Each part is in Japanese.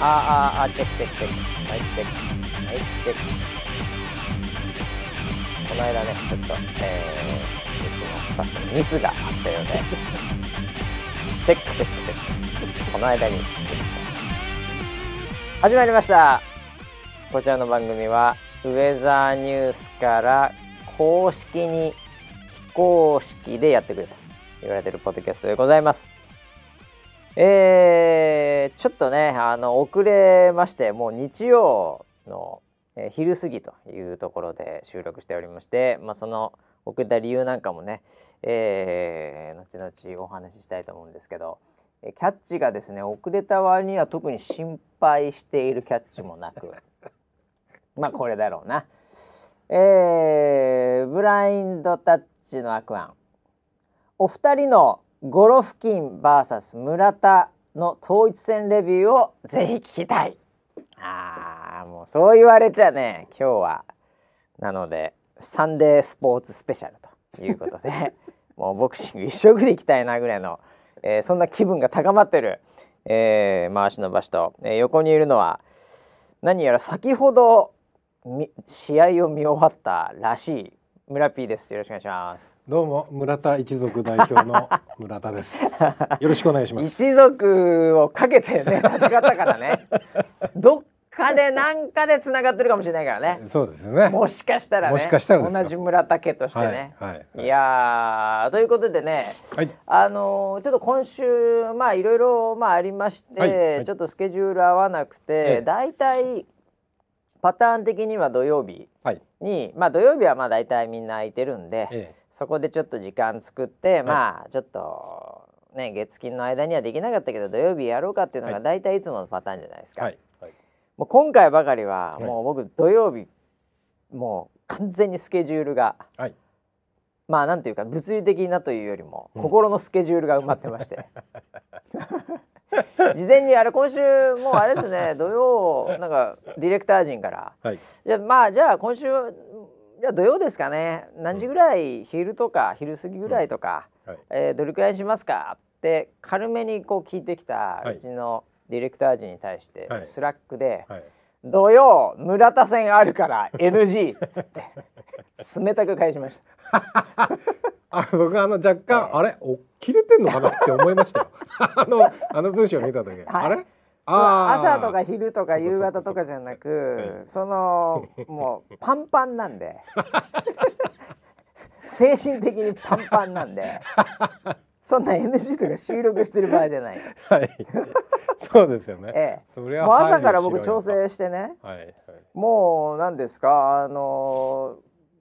あああチェックチェックチェックはいチェックはいチェックこの間ねちょっとえー、ちのスタッフにミスがあったようでチェックチェックチェックこの間に始まりましたこちらの番組はウェザーニュースから公式に非公式でやってくれと言われてるポッドキャストでございますえー、ちょっとねあの遅れましてもう日曜の、えー、昼過ぎというところで収録しておりまして、まあ、その遅れた理由なんかもね、えー、後々お話ししたいと思うんですけどえキャッチがですね遅れた割には特に心配しているキャッチもなく まあこれだろうな。えー、ブラインドタッチのアクアンお二人のゴロフキン VS 村田の統一戦レビューをぜひ聞きたい。あーもうそう言われちゃね今日は。なのでサンデースポーツスペシャルということで もうボクシング一色でいきたいなぐらいの、えー、そんな気分が高まってる、えー、回しの場所と、えー、横にいるのは何やら先ほど試合を見終わったらしい村 P です。よろしくお願いします。どうも村田一族代表の村田です。よろしくお願いします。一族をかけてね戦ったからね。どっかで何かで繋がってるかもしれないからね。そうですね。もしかしたらね。もしかしたら同じ村田家としてね。はい。はい、いやということでね、はい、あのー、ちょっと今週まあいろいろまあありまして、はいはい、ちょっとスケジュール合わなくて、だいたいパターン的には土曜日に、はい、まあ土曜日はまあ大体みんな空いてるんで、ええ、そこでちょっと時間作って、はい、まあちょっとね月金の間にはできなかったけど土曜日やろうかっていうのが大体いつものパターンじゃないですか。はい、もう今回ばかりはもう僕土曜日もう完全にスケジュールが、まあなんていうか物理的なというよりも、心のスケジュールが埋まってまして。事前にあれ今週もうあれですね 土曜なんかディレクター陣から、はい、じゃまあじゃあ今週じゃ土曜ですかね。何時ぐらい、うん、昼とか昼過ぎぐらいとか、うん。はい、えー、どれくらいにしますかって軽めにこう聞いてきたうちのディレクター陣に対して、スラックで、はい、土曜村田戦あるから NG」っつって冷たく返しました。あ僕あの若干、あれ？お切れてんのかなって思いましたよ。あのあの文章を見た時、はい、あれ？朝とか昼とか夕方とかじゃなくそのもうパンパンなんで。精神的にパンパンなんで。そんな NG とか収録してる場合じゃない。はい。そうですよね。ええ。もう朝から僕調整してね。はい、はい。もう何ですか？あの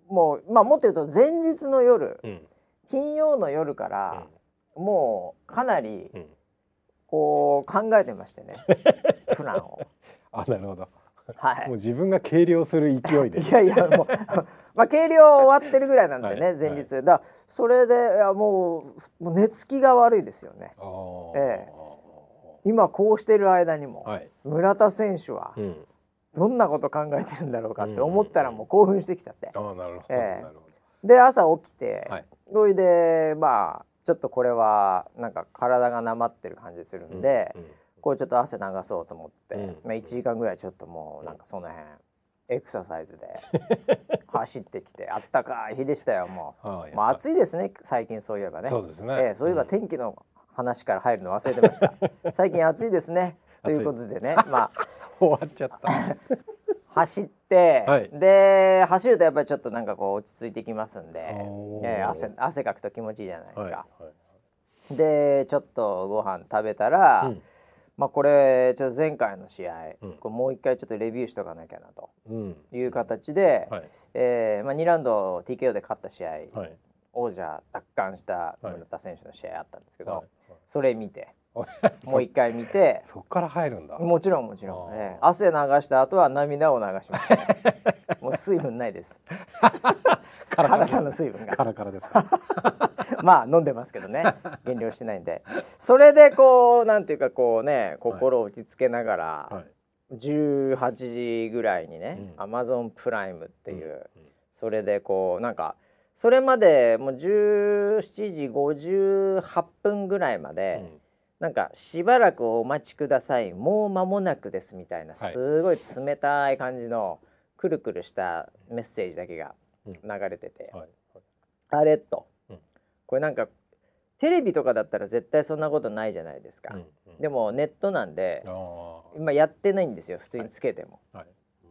ー、もうまあもっと言うと前日の夜、うん、金曜の夜から、うん、もうかなり、うん、こう考えてましてね。プランを。あなるほど。はい、もう自分が計量する勢いで。いやいやもうまあ計量終わってるぐらいなんでね、はい、前日、はい、だそれでいやもうもう寝つきが悪いですよね、ええ、今こうしてる間にも、はい、村田選手は、どんなこと考えてるんだろうかって思ったらもう興奮してきちゃって、あなるほど、ええ、で朝起きて、はい、それでまあちょっとこれはなんか体がなまってる感じするんで、うんうんこうちょっと汗流そうと思って、うん、まあ、1時間ぐらいちょっともうなんかその辺エクササイズで 走ってきてあったかい日でしたよもう、はまあ暑いですね最近そういえばね。そうですね、えー、そういえば天気の話から入るの忘れてました、最近暑いですね。ということでね まあ。終わっちゃった走って、はい、で走るとやっぱりちょっとなんかこう落ち着いてきますんで、えー、汗汗かくと気持ちいいじゃないですか、はいはい、でちょっとご飯食べたら、うん。まあ、これちょっと前回の試合、うん、これもう一回ちょっとレビューしとかなきゃなという形で、うんはい、えー、まあ、2ラウンド TKO で勝った試合、はい、王者奪還した村田選手の試合あったんですけど、はい、それ見て。もう一回見て。そこから入るんだ。もちろんもちろん、えー、汗流した後は涙を流しました、ね、もう水分ないです。体の水分が。カラカラですまあ飲んでますけどね。減量してないんで。それでこうなんていうかこうね心を落ち着けながら、はい、18時ぐらいにね、アマゾンプライムっていう、うん、それでこうなんかそれまでもう17時58分ぐらいまで、なんかしばらくお待ちください。もう間もなくですみたいなすごい冷たい感じのくるくるしたメッセージだけが流れてて、あれと、これなんかテレビとかだったら絶対そんなことないじゃないですか、でもネットなんで今やってないんですよ普通につけても、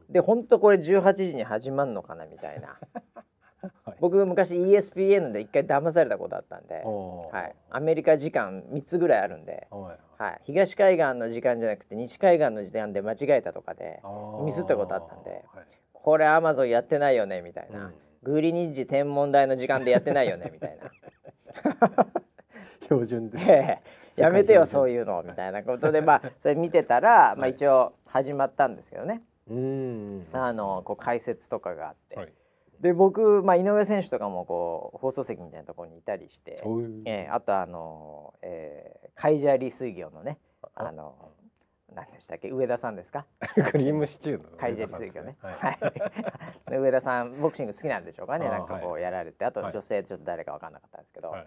で本当これ18時に始まるのかなみたいなはい、僕昔 ESPN で一回騙されたことあったんで、はい、アメリカ時間3つぐらいあるんで、はい、東海岸の時間じゃなくて西海岸の時間で間違えたとかでミスったことあったんで、これアマゾンやってないよねみたいな、うん、グリニッジ天文台の時間でやってないよねみたいな。標準で、やめてよそういうのみたいなことでまあ それ見てたら、まあ、一応始まったんですけどね、あのこう解説とかがあって。はいで僕、まあ、井上選手とかもこう放送席みたいなところにいたりして、えー、あとあの、えー、カイジャーリ水魚のねあの何でしたっけ上田さんですか？クリームシチューのカイジャーリ水魚ね、はい、上田さんボクシング好きなんでしょうかねなんかこうやられて。あと女性ちょっと誰か分かんなかったんですけど、はい、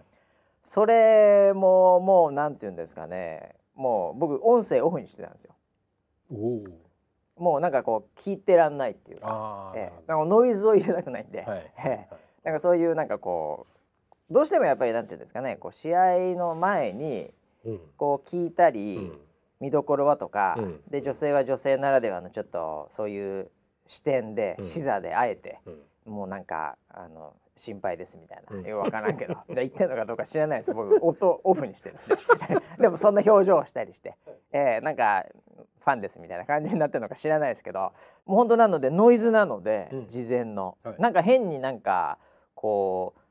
それももうなんて言うんですかね。もう僕音声オフにしてたんですよ。もうなんかこう聞いてらんないっていうか、ええ、なんかノイズを入れたくない。んで、はい、ええ、なんかそういうなんかこうどうしてもやっぱりなんていうんですかね。こう試合の前にこう聞いたり、うん、見どころはとか、うん、で女性は女性ならではのちょっとそういう視点で、うん、視座であえて、もうなんかあの心配ですみたいな、よく分からんけど。言ってるのかどうか知らないです。僕音オフにしてる。ん ででもそんな表情をしたりして、えー、なんかファンですみたいな感じになってるのか知らないですけど。もう本当なのでノイズなので、うん、事前の、はい、なんか変になんかこう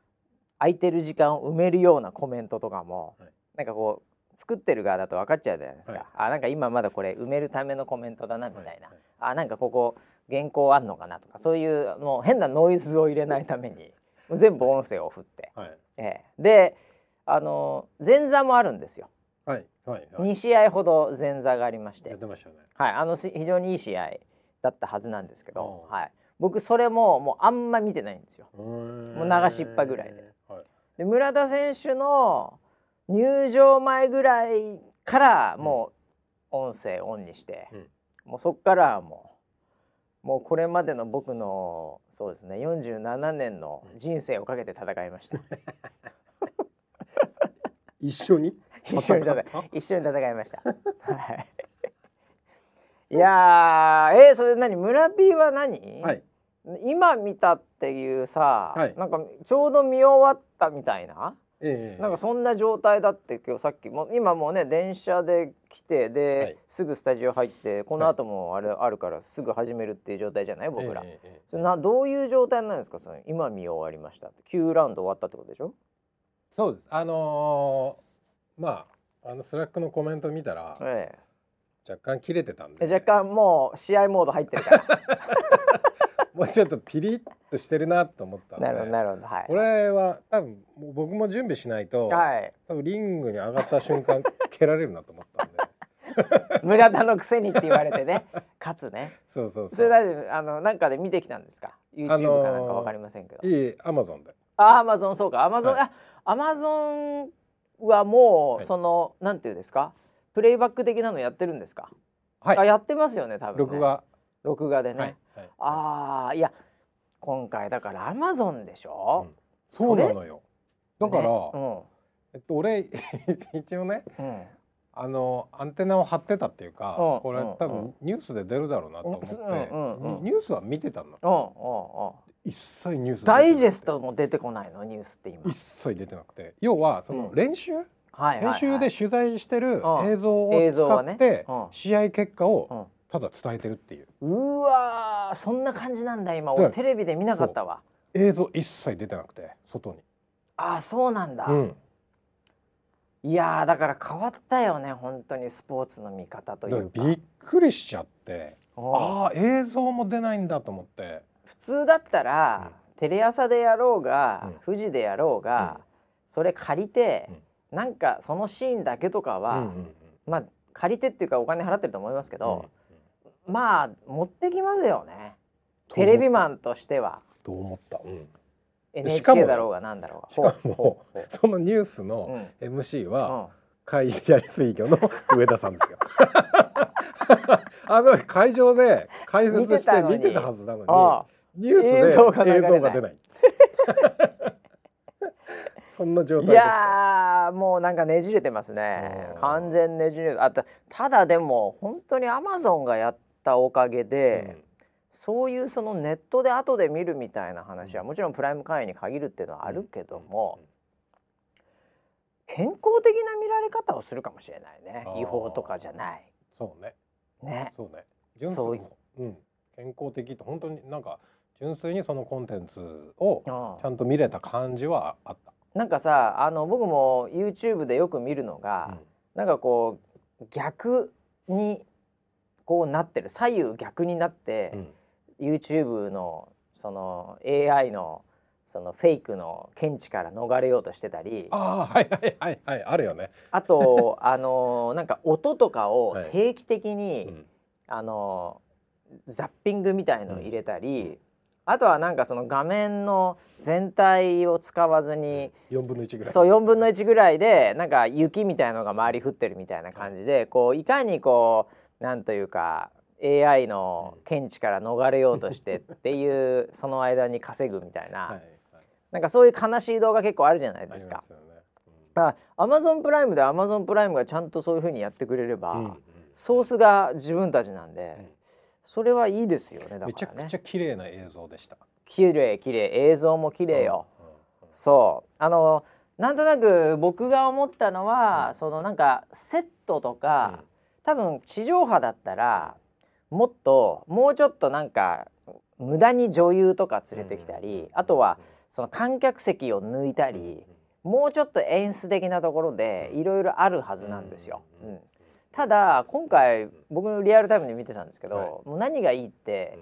空いてる時間を埋めるようなコメントとかも、はい、なんかこう作ってる側だと分かっちゃうじゃないですか、はい、あなんか今まだこれ埋めるためのコメントだなみたいな、はい。はい、あなんかここ原稿あんのかなとかそういうもう変なノイズを入れないために全部音声を振って、はい、えー、であの前座もあるんですよ。はいはいはい、2試合ほど前座がありまして、ね、はい、あの非常にいい試合だったはずなんですけど、はい、僕それももうあんま見てないんですよ。もう流しっぱぐらいで。はい、で村田選手の入場前ぐらいからもう音声オンにして、うん、もうそっからもうもうこれまでの僕のそうですね47年の人生をかけて戦いました。一緒に？一緒に戦い一緒に戦いました。はい。いやえー、それ何？村 P は何？はい。今見たっていうさ、はい、なんかちょうど見終わったみたいな？ええ、なんかそんな状態だって今日さっきも今もうね電車で来てで、はい、すぐスタジオ入ってこの後もあれ、あるからすぐ始めるっていう状態じゃない？僕ら、ええ、それなどういう状態なんですか？その今見終わりました9ラウンド終わったってことでしょ？そうです。あのー、まああのスラックのコメント見たら、ええ、若干切れてたんで、ね、若干もう試合モード入ってるから もうちょっとピリッとしてるなと思ったんで。なるほどなるほど、はい、これは多分僕も準備しないと、はい、多分リングに上がった瞬間 蹴られるなと思ったんで。村田のくせにって言われてね 勝つね。そうそうそれだあのなんかで見てきたんですか？YouTube かなんかわかりませんけど、いいアマゾンで。あアマゾンそうか。アマゾン、はい、あアマゾンはもう、はい、そのなんていうんですか？プレイバック的なのやってるんですか？はい。あやってますよね多分ね。録画録画でね、ああいや今回だからアマゾンでしょ、うん、そうなのよ。だから、ねうん、えっと俺 一応ね、うん、あのアンテナを張ってたっていうか、うん、これ、多分ニュースで出るだろうなと思って、ニュースは見てたの、一切ニュースダイジェストも出てこないのニュースって今。一切出てなくて。要はその練習、練習で取材してる映像を使って、試合結果をただ伝えてるっていう、うわそんな感じなんだ今。俺テレビで見なかったわ。映像一切出てなくて外に。ああそうなんだ、うん、いやだから変わったよね本当にスポーツの見方というか。びっくりしちゃってああ映像も出ないんだと思って。普通だったら、うん、テレ朝でやろうが、うん、富士でやろうが、それ借りて、うん、なんかそのシーンだけとかは、うんうんうん、まあ借りてっていうかお金払ってると思いますけど、まあ持ってきますよね。テレビマンとしては。と思った、うん、NHK だろうがなんだろうが。しかもそのニュースの MC は、海砂水魚の上田さんですよ。あの会場で解説して見てたはずなのにニュースで映像が出ない。そんな状態いやもうなんかねじれてますね。完全ねじれ。あたただでも本当にアマゾンがやったおかげで、うん、そういうそのネットで後で見るみたいな話はもちろんプライム会員に限るっていうのはあるけども、健康的な見られ方をするかもしれないね。違法とかじゃない。そうね。ね。そうね。純粋うん、健康的って本当になんか純粋にそのコンテンツをちゃんと見れた感じはあった。なんかさあの僕も YouTube でよく見るのが、うん、なんかこう逆にこうなってる。左右逆になって、うん、YouTube のその AI のそのフェイクの検知から逃れようとしてたり。あはいはいはいはい。あるよね。あとあのなんか音とかを定期的に、はいうん、あのザッピングみたいのを入れたり、うん、あとはなんかその画面の全体を使わずに4分の1ぐらい。そう4分の1ぐらいでなんか雪みたいのが周り降ってるみたいな感じでこういかにこうなんというか AI の検知から逃れようとしてっていう その間に稼ぐみたいな。はいなんかそういう悲しい動画結構あるじゃないですか。あアマゾンプライムでアマゾンプライムがちゃんとそういうふうにやってくれれば、うんうん、ソースが自分たちなんで、うん、それはいいですよね。だからね。めちゃくちゃ綺麗な映像でした。綺麗綺麗。映像も綺麗よ。うんうんうん、そう。あのなんとなく僕が思ったのは、うん、そのなんかセットとか、多分地上波だったらもっともうちょっとなんか無駄に女優とか連れてきたり、あとは。その観客席を抜いたり、もうちょっと演出的なところでいろいろあるはずなんですよ。うん、ただ今回僕のリアルタイムで見てたんですけど、はい、もう何がいいって、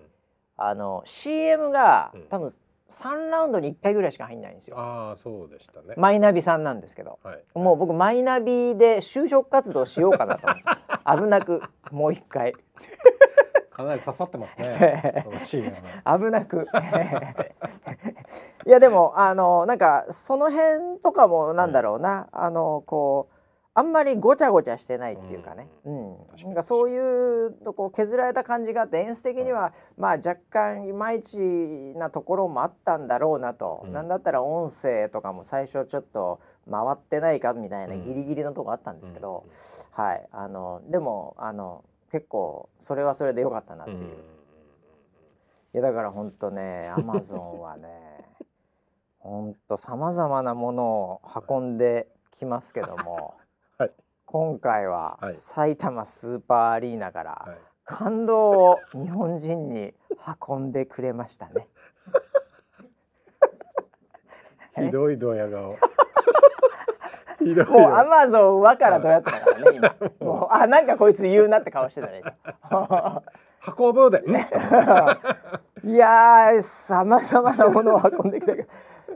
あの CM が多分3ラウンドに1回ぐらいしか入んないんですよ。ああそうでしたね。マイナビさんなんですけど、はい、もう僕マイナビで就職活動しようかなと 危なくもう一回かなり刺さってますね。危なく。いやでもあのなんかその辺とかもなんだろうな、はい、あのこうあんまりごちゃごちゃしてないっていうかね、うん、うん、なんかそういうとこ削られた感じがあって演出的には、まあ若干いまいちなところもあったんだろうなと、うん、なんだったら音声とかも最初ちょっと回ってないかみたいなギリギリのとこあったんですけど、うん、はい。あのでもあの結構それはそれでよかったなっていう。いやだから本当ねアマゾンはね本当さまざまなものを運んできますけども、はい、今回は埼玉スーパーアリーナから感動を日本人に運んでくれましたね。ひどいドヤ顔。もうアマゾンはからどうやったからね今。もうあなんかこいつ言うなって顔してたね。運ぶで。いやさまざまなものを運んできたけど。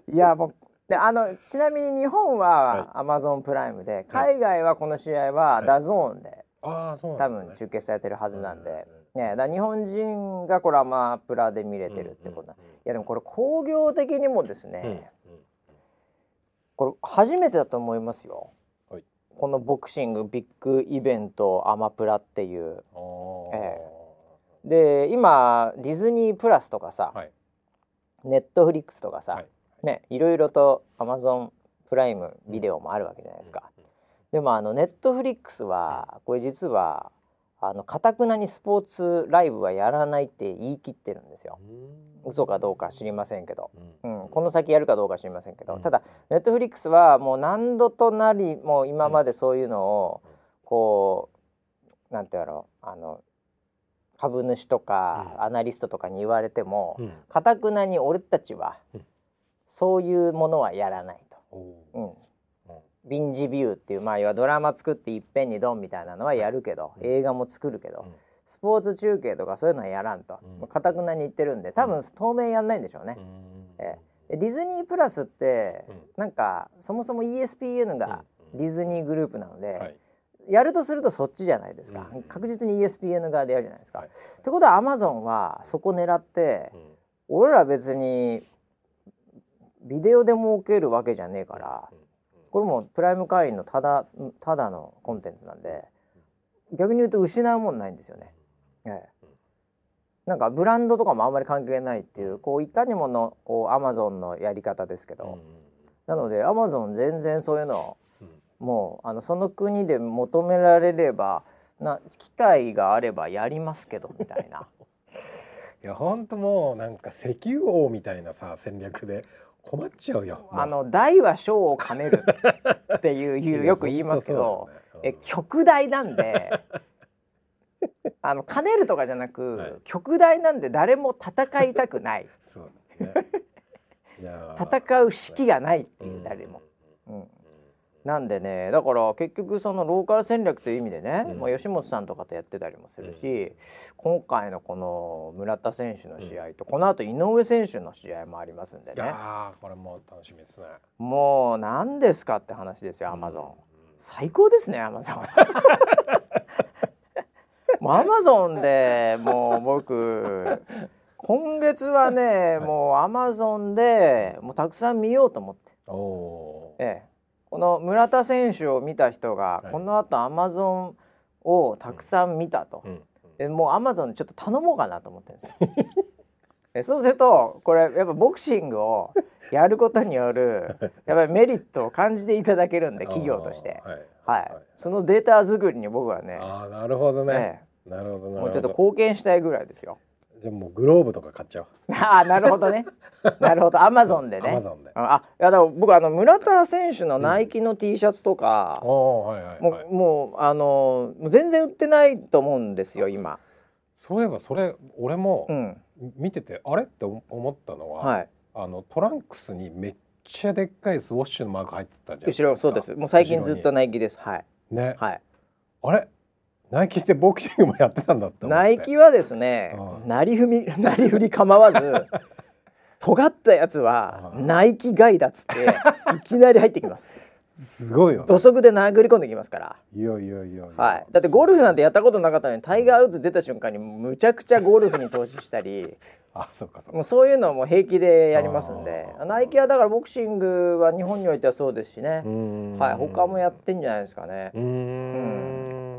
いやもうであのちなみに日本はアマゾンプライムで、海外はこの試合はダゾーンで、はい、多分中継されてるはずなんで、ね、だ日本人がこれアマプラで見れてるってこと、いやでもこれ工業的にもですね、これ初めてだと思いますよ。はい、このボクシングビッグイベントアマプラっていう。えー、で今ディズニープラスとかさ、はい、ネットフリックスとかさ、はい、ねいろいろとアマゾンプライムビデオもあるわけじゃないですか。でもあのネットフリックスはこれ実はあのかたくなにスポーツライブはやらないって言い切ってるんですよ。嘘かどうか知りませんけど、うん、うん、この先やるかどうか知りませんけど、うん、ただネットフリックスはもう何度となりもう今までそういうのをこうなんてやろうあの株主とかアナリストとかに言われてもかた、くなに俺たちはそういうものはやらないと。うん。臨時ビューっていうまあ要はドラマ作っていっぺんにドンみたいなのはやるけど、映画も作るけど、スポーツ中継とかそういうのはやらんと。かた、くなに言ってるんで多分当面やんないんでしょうね。えー、ディズニープラスって、なんかそもそも ESPN がディズニーグループなので、はい、やるとするとそっちじゃないですか、うん、確実に ESPN 側でやるじゃないですか。はい、ってことはアマゾンはそこ狙って、うん、俺ら別にビデオで儲けるわけじゃねえから、これもプライム会員のただただのコンテンツなんで逆に言うと失うもんないんですよね。ええ、なんかブランドとかもあんまり関係ないっていうこういかにものこうアマゾンのやり方ですけど、なのでアマゾン全然そういうのもうあのその国で求められればな機会があればやりますけどみたいな。いや本当もうなんか石油王みたいなさ戦略で困っちゃうよ。あの大は小を兼ねるっていう よく言いますけど、ねうん、え極大なんで。あの兼ねるとかじゃなく、はい、極大なんで誰も戦いたくない。そうですね。戦う士気がないっていう誰も。うん、なんでねだから結局そのローカル戦略という意味でね、うん、もう吉本さんとかとやってたりもするし、うん、今回のこの村田選手の試合と、うん、この後井上選手の試合もありますんでね。いやこれも楽しみですね。もう何ですかって話ですよアマゾン、最高ですねアマゾンもうアマゾンでもう僕今月はね、もうアマゾンでもうたくさん見ようと思って。おええ、この村田選手を見た人が、このあとアマゾンをたくさん見たと、でもうアマゾンちょっと頼もうかなと思ってるんですよ。えそうするとこれやっぱボクシングをやることによるやっぱりメリットを感じていただけるんで企業として、はい、はい、そのデータ作りに僕はねあなるほどね、なるほど。もうちょっと貢献したいぐらいですよ。じゃもうグローブとか買っちゃう。ああなるほどね。なるほどアマゾンでね。アマゾンで。あいやだ僕あの村田選手のナイキの T シャツとか、うんはいはい、もうもうあの全然売ってないと思うんですよ今。そういえばそれ俺も見てて、うん、あれって思ったのは、はい、あのトランクスにめっちゃでっかいスウォッシュのマーク入ってたじゃん。後ろそうです。もう最近ずっとナイキです。はい。ね。はい。あれナイキってボクシングもやってたんだってナイキはですね、うん、なりふみ なりふり構わず 尖ったやつはナイキガイだっつっていきなり入ってきます。すごいよ、ね、土足で殴り込んできますから。いやいやいやはい。だってゴルフなんてやったことなかったのにタイガー・ウッズ出た瞬間にむちゃくちゃゴルフに投資したり あそうかそうもうそういうのも平気でやりますんで。ナイキはだからボクシングは日本においてはそうですしね。はい。他もやってんじゃないですかね。うん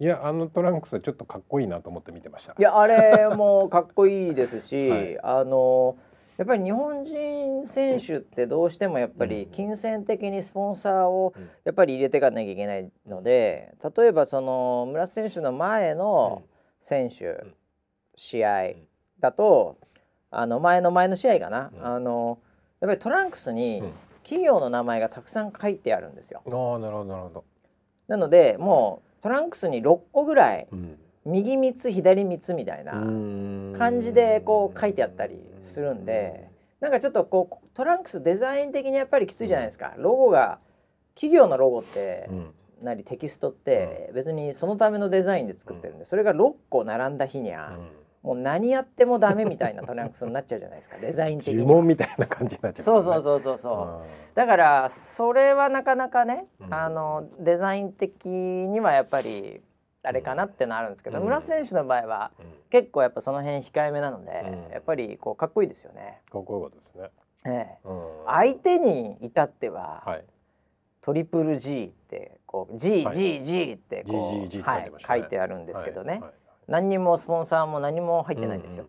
いやあのトランクスはちょっとかっこいいなと思って見てました。いやあれもかっこいいですし、はい、あのやっぱり日本人選手ってどうしてもやっぱり金銭的にスポンサーをやっぱり入れていかなきゃいけないので例えばその村瀬選手の前の選手、試合だとあの前の前の試合かな、あのやっぱりトランクスに企業の名前がたくさん書いてあるんですよ。あなるほどなるほど。なのでもうトランクスに6個ぐらい、うん、右3つ左3つみたいな感じでこう書いてあったりするんでなんかちょっとこうトランクスデザイン的にやっぱりきついじゃないですか、ロゴが企業のロゴって、なりテキストって別にそのためのデザインで作ってるんでそれが6個並んだ日には、もう何やってもダメみたいなトランクスになっちゃうじゃないですか。デザイン的に呪文みたいな感じになっちゃう、ね、そうそうそうそうそう。だからそれはなかなかね、うん、あのデザイン的にはやっぱりあれかなってのあるんですけど、うん、村瀬選手の場合は、うん、結構やっぱその辺控えめなので、やっぱりこうかっこいいですよね。かっこよかったですね。ええ、相手に至っては、はい、トリプル G ってこう GGG ってこう、はい、書いてあるんですけどね、はい。はい何にもスポンサーも何も入ってないんですよ。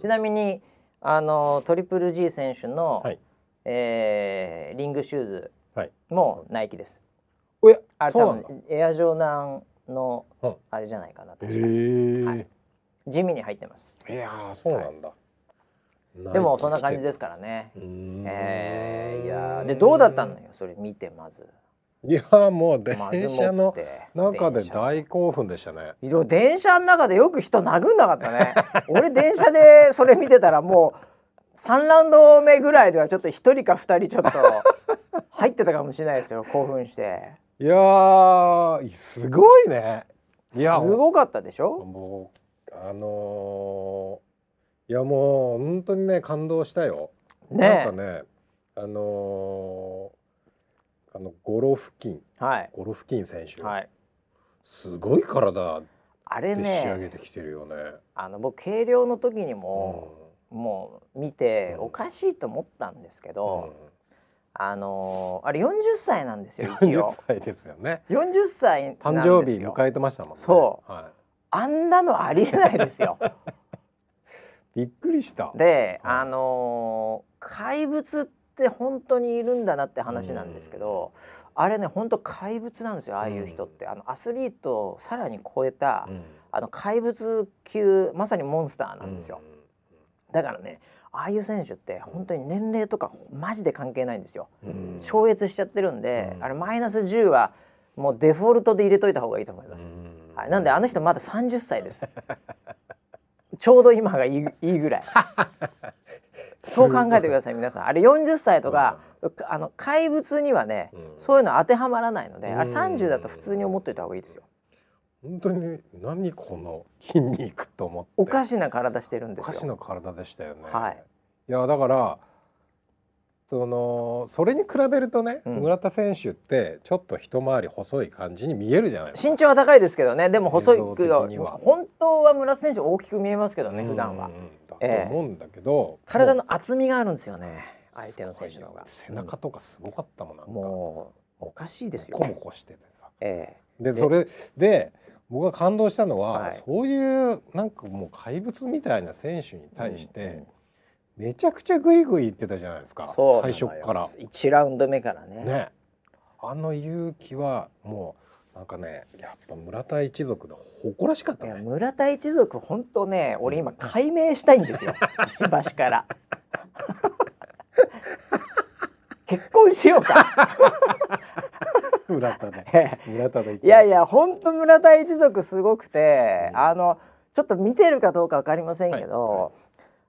ちなみにあのトリプル G 選手の、はい、えー、リングシューズもナイキです。おやあれ多分エアジョーダンのあれじゃないかなと、はい、地味に入ってます。いやそうなんだ。でもそんな感じですからね。えー、いやでどうだったのよそれ見てまず。いやもう電車の中で大興奮でしたね。電車の中でよく人殴んなかったね。俺電車でそれ見てたらもう3ラウンド目ぐらいではちょっと1人か2人ちょっと入ってたかもしれないですよ興奮して。いやすごいね。いやすごかったでしょ？もうあのー、いやもう本当にね感動したよ。ね、なんかねあのーあのゴロフキン、はい、ゴロフキン選手、はい、すごい体あれね。仕上げてきてるよね。あの僕軽量の時にも、うん、もう見ておかしいと思ったんですけど、うん、あのー、あれ40歳なんですよ一応。40歳ですよね。40歳誕生日迎えてましたもんね。そう、はい、あんなのありえないですよ。びっくりした。で、はい、あのー、怪物って本当にいるんだなって話なんですけど、あれね本当怪物なんですよああいう人って、あのアスリートをさらに超えた、あの怪物級まさにモンスターなんですよ、だからねああいう選手って本当に年齢とかマジで関係ないんですよ、超越しちゃってるんで、あれマイナス10はもうデフォルトで入れといた方がいいと思います、はい、なんであの人まだ30歳です。ちょうど今がいいいいぐらい そう考えてください皆さん。あれ40歳とか、あの怪物にはね、そういうの当てはまらないので、あれ30だと普通に思っておいた方がいいですよ。本当に何この筋肉と思って。おかしな体してるんですおかしな体でしたよね。はい。いやだからそのそれに比べるとね、うん、村田選手ってちょっと一回り細い感じに見えるじゃないですか。身長は高いですけどね。でも細いけど本当は村田選手大きく見えますけどね普段は、だと思うんだけど、えー、体の厚みがあるんですよね相手の選手の方が。背中とかすごかったもんなんか。もうおかしいですよ。コモコしててさ、えー、でそれで僕が感動したのは、はい、そういうなんかもう怪物みたいな選手に対して、うんうんめちゃくちゃグイグイ言ってたじゃないですか。最初から。1ラウンド目からね。ね。あの勇気はもうなんかねやっぱ村田一族で誇らしかったね。村田一族本当ね俺今解明したいんですよ。石橋から。結婚しようか。村田で村田でいやいや本当村田一族すごくて、うん、あのちょっと見てるかどうかわかりませんけど、はい。はい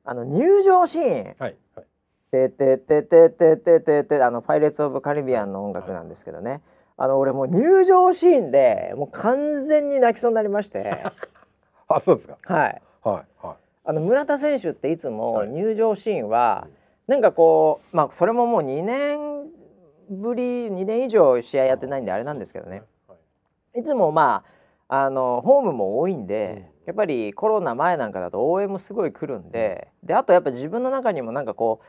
あの入場シーン、はいはい、ててててててててあのパイレーツオブカリビアンの音楽なんですけどね、はい、あの俺もう入場シーンでもう完全に泣きそうになりまして。あそうですか。はい。はいはい。あの村田選手っていつも入場シーンは、なんかこうまあそれももう2年ぶり2年以上試合やってないんであれなんですけどね、いつもまああのホームも多いんで、やっぱりコロナ前なんかだと応援もすごい来るんでであとやっぱ自分の中にもなんかこ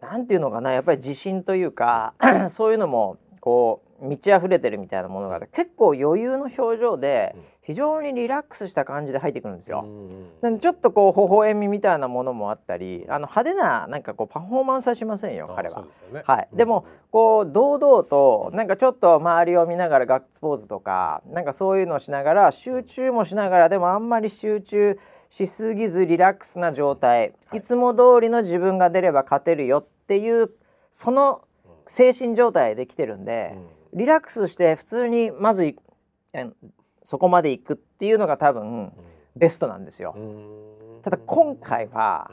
うなんていうのかなやっぱり自信というかそういうのもこう満ち溢れてるみたいなものが結構余裕の表情で非常にリラックスした感じで入ってくるんですよ。なんでちょっとこう微笑みみたいなものもあったりあの派手ななんかこうパフォーマンスはしませんよ彼は。ね、はい、でもこう堂々となんかちょっと周りを見ながらガッツポーズとかなんかそういうのをしながら集中もしながらでもあんまり集中しすぎずリラックスな状態、はい、いつも通りの自分が出れば勝てるよっていうその精神状態で来てるんで、リラックスして普通にまずそこまで行くっていうのが多分ベストなんですよ。ただ今回は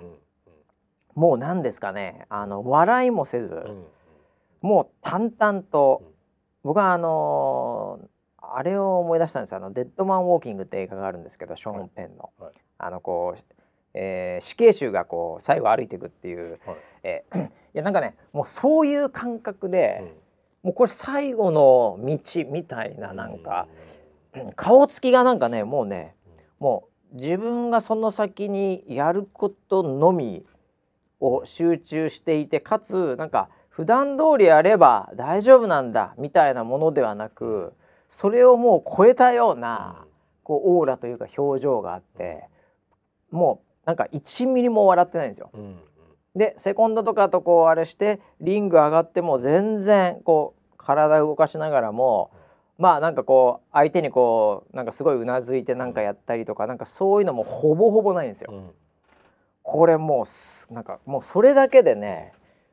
もう何ですかねあの笑いもせずもう淡々と僕はあのあれを思い出したんですあの「デッドマン・ウォーキング」って映画があるんですけどショーン・ペンの。あのこうえー、死刑囚がこう最後歩いていくっていう、はい。えー、いやなんかねもうそういう感覚で、うん、もうこれ最後の道みたいななんか、顔つきがなんかねもうねもう自分がその先にやることのみを集中していてかつなんか普段通りやれば大丈夫なんだみたいなものではなくそれをもう超えたようなこうオーラというか表情があってもうなんか1ミリも笑ってないんですよ。でセコンドとかとこうあれしてリング上がっても全然こう体を動かしながらもまあなんかこう相手にこうなんかすごいうなずいてなんかやったりとかなんかそういうのもほぼほぼないんですよ。うん、これもうなんかもうそれだけでね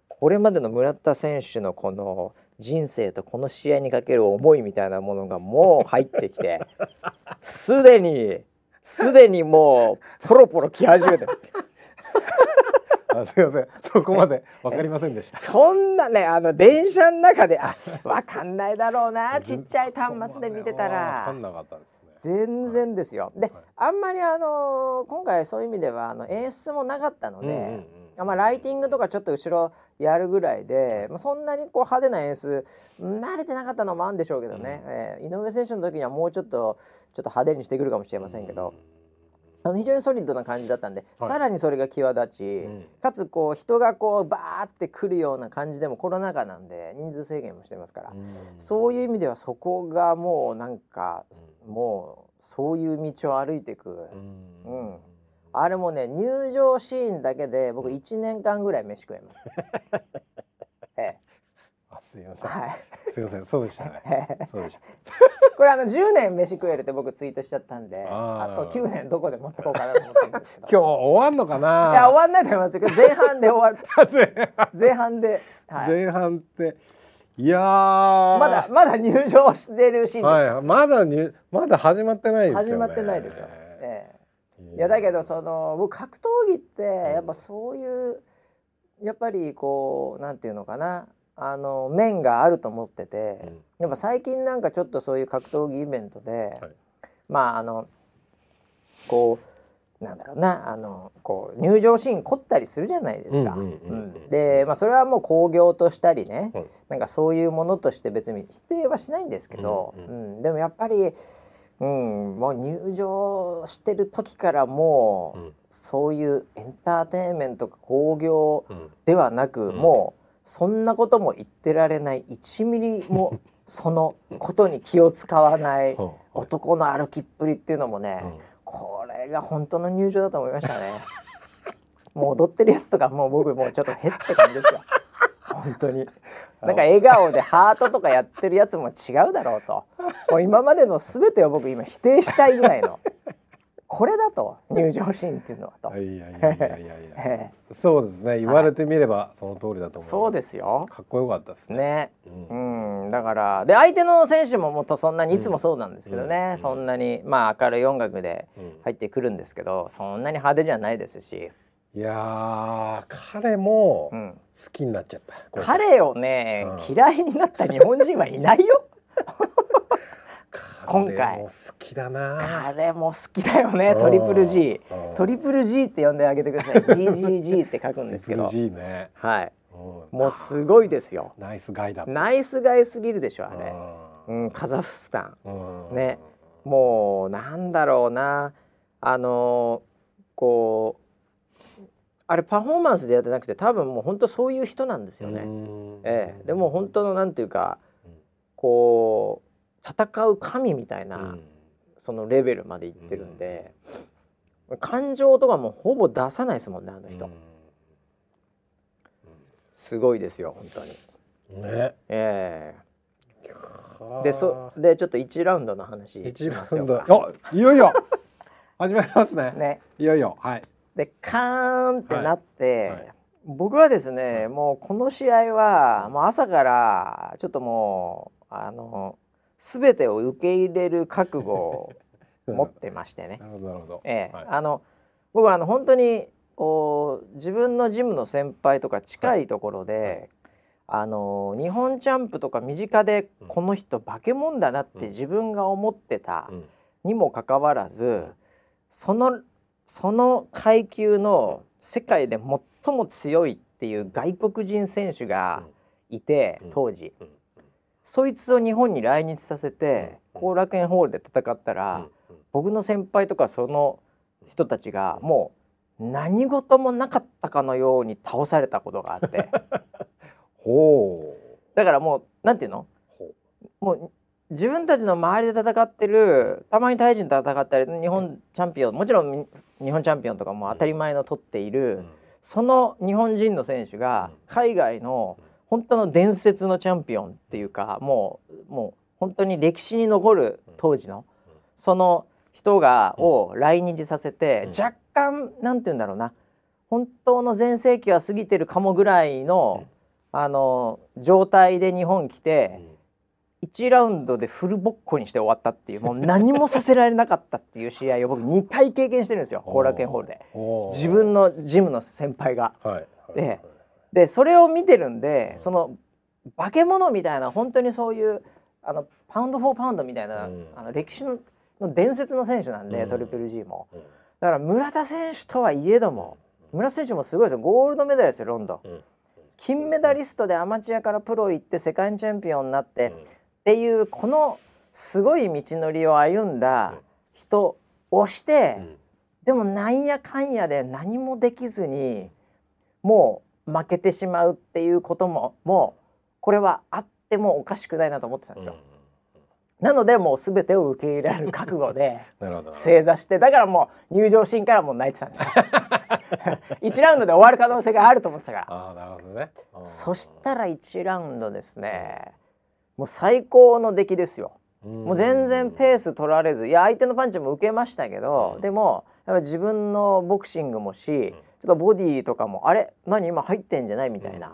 これまでの村田選手のこの人生とこの試合にかける思いみたいなものがもう入ってきて すでにすでにもうポロポロき始めてあすいません。そこまでわかりませんでした。そんなねあの電車の中であわかんないだろうなちっちゃい端末で見てたら。かんなかったです全然ですよ。で、はい、あんまりあの今回そういう意味ではあの演出もなかったので、うんうんうん、まあライティングとかちょっと後ろやるぐらいで、まあ、そんなにこう派手な演出慣れてなかったのもあるんでしょうけどね、うん、えー、井上選手の時にはもうちょっとちょっと派手にしてくるかもしれませんけど。うんあの非常にソリッドな感じだったんで、はい、さらにそれが際立ち、うん、かつこう人がこうバーって来るような感じでもコロナ禍なんで人数制限もしてますから、うん、そういう意味ではそこがもうなんか、うん、もうそういう道を歩いていく、うん。あれもね入場シーンだけで僕1年間ぐらい飯食えます。ええすみません。はい。すみません。そうでしたね。そうでした。これあの10年飯食えるって僕ツイートしちゃったんで、あと9年どこで持ってこうかなと思ってるんですけど。今日終わんのかな？いや終わんないと思いますけど前半で終わる。前半で。はい、前半っていやまだまだ入場してるシーンです。はい。まだにまだ始まってないですよ、ね、始まってないですよ。ええいやだけどその僕格闘技ってやっぱそういうやっぱりこうなんていうのかなあの面があると思ってて、うん、やっぱ最近なんかちょっとそういう格闘技イベントで、はい、まああのこうなんだろうなあのこう入場シーン凝ったりするじゃないですか。で、まあ、それはもう興行としたりね、はい、なんかそういうものとして別に否定はしないんですけど、うん、うんうん、でもやっぱり、うん、もう入場してる時からもう、そういうエンターテインメントか興行ではなく、もうそんなことも言ってられない1ミリもそのことに気を使わない 男の歩きっぷりっていうのもね、これが本当の入場だと思いましたね。もう踊ってるやつとかもう僕もうちょっとへって感じですよ。本当に。なんか笑顔でハートとかやってるやつも違うだろうと。もう今までの全てを僕今否定したいぐらいの。これだと入場シーンっていうのはと。いやいやいやいやいや。そうですね。言われてみればその通りだと思います。そうですよ。かっこよかったですね。ね。うん、うん、だからで相手の選手ももっとそんなにいつもそうなんですけどね。うん、そんなにまあ明るい音楽で入ってくるんですけど、そんなに派手じゃないですし。いや彼も好きになっちゃった。彼をね、嫌いになった日本人はいないよ。今回。好きだな。彼も好きだよねトリプル G トリプル G って呼んであげてください。GGG って書くんですけど。G ね。はい。もうすごいですよ。ナイスガイだナイスガイすぎるでしょあれ。うん。カザフスタン。ね。もうなんだろうな。あのこうあれパフォーマンスでやってなくて多分もう本当そういう人なんですよね。ええ、でも本当のなんていうかこう戦う神みたいな、うん、そのレベルまでいってるんで、うん、感情とかもほぼ出さないですもんねあの人、うん、すごいですよ本当に。ね。ええ。ー、でそでちょっと1ラウンドの話1ラウンド。あいよいよ。始まりますね。ね。いよいよ。はい。でカーンってなって、はい。はい。僕はですね、もうこの試合はもう朝からちょっともうあの全てを受け入れる覚悟を 持ってましてね。なるほどなるほど。ええ、はい、あの僕はあの本当にこう自分のジムの先輩とか近いところで、はい、あの日本チャンプとか身近でこの人化け物だなって自分が思ってたにもかかわらず、そのその階級の世界で最も強いっていう外国人選手がいて、当時。そいつを日本に来日させて後楽園ホールで戦ったら、僕の先輩とかその人たちがもう何事もなかったかのように倒されたことがあって。ほう。だからもうなんていうの？もう自分たちの周りで戦ってるたまにタイ人と戦ったり日本チャンピオンもちろん日本チャンピオンとかも当たり前の取っている、その日本人の選手が海外の本当の伝説のチャンピオンっていうかもうもう本当に歴史に残る当時のその人がを来日させて、若干なんて言うんだろうな本当の全盛期は過ぎてるかもぐらいの、あの状態で日本来て、1ラウンドでフルボッコにして終わったっていうもう何もさせられなかったっていう 試合を僕2回経験してるんですよ後楽園ホールで。自分のジムの先輩が。はい、ででそれを見てるんでその化け物みたいな本当にそういうあのパウンド・フォー・パウンドみたいな、うん、あの歴史の伝説の選手なんで、うん、トリプル G も、うん、だから村田選手とはいえども村田選手もすごいですよ。ゴールドメダルですよロンド。ン、金メダリストでアマチュアからプロ行って世界チャンピオンになって、っていうこのすごい道のりを歩んだ人をして、でもなんやかんやで何もできずにもう負けてしまうっていうことももうこれはあってもおかしくないなと思ってたんですよ。なのでもう全てを受け入れられる覚悟で 正座してだからもう入場シーンからもう泣いてたんですよ。1ラウンドで終わる可能性があると思ってたから。あなるほどね。そしたら1ラウンドですねもう最高の出来ですよ。もう全然ペース取られずいや相手のパンチも受けましたけど、でもやっぱ自分のボクシングもし、ちょっとボディとかもあれ何今入ってんじゃないみたいな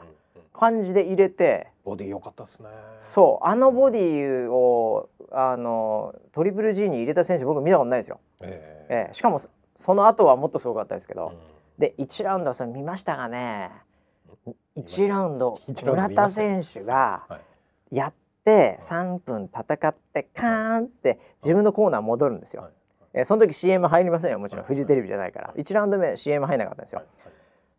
感じで入れて、ボディ良かったですね。そうあのボディをあのトリプル G に入れた選手僕見たことないですよ、えー、えー、しかもその後はもっとすごかったですけど、うん、で1ラウンドそれ見ましたがね1ラウンド村田選手がやって3分戦ってカーンって自分のコーナー戻るんですよ、はい、えー、その時 CM 入りませんよもちろんフジテレビじゃないから1ラウンド目 CM 入んなかったんですよ、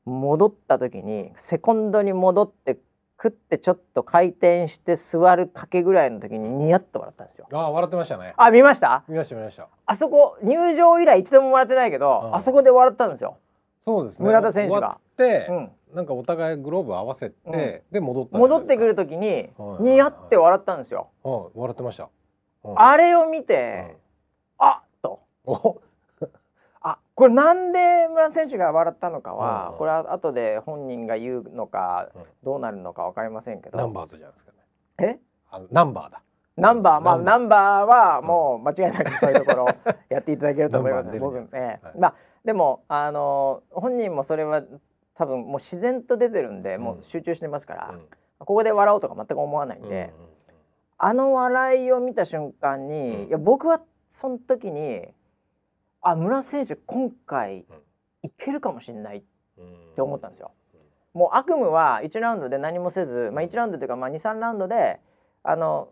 戻った時にセコンドに戻って食ってちょっと回転して座るかけぐらいの時にニヤッと笑ったんですよ。あ笑ってましたね。あ見ました？見ました見ました。あそこ入場以来一度も笑ってないけど、うん、あそこで笑ったんですよ。そうですね。村田選手が。で、うん、なんかお互いグローブ合わせて、うん、で戻った戻ってくる時に、ニヤって笑ったんですよ。はい、笑ってました。あれを見て、あっと。あこれなんで村選手が笑ったのかは、うん、これは後で本人が言うのか、うん、どうなるのか分かりませんけど。ナンバーズじゃないですかね。え？あのナンバーだ。ナンバーまあナンバー。はもう間違いなくそういうところやっていただけると思います、僕ね、はい、まあでもあの本人もそれは多分もう自然と出てるんで、もう集中してますから、ここで笑おうとか全く思わないんで、あの笑いを見た瞬間に、いや僕はその時にあ村選手今回いけるかもしれないって思ったんですよ。もう悪夢は1ラウンドで何もせず、まあ、1ラウンドというか、まあ、23ラウンドであの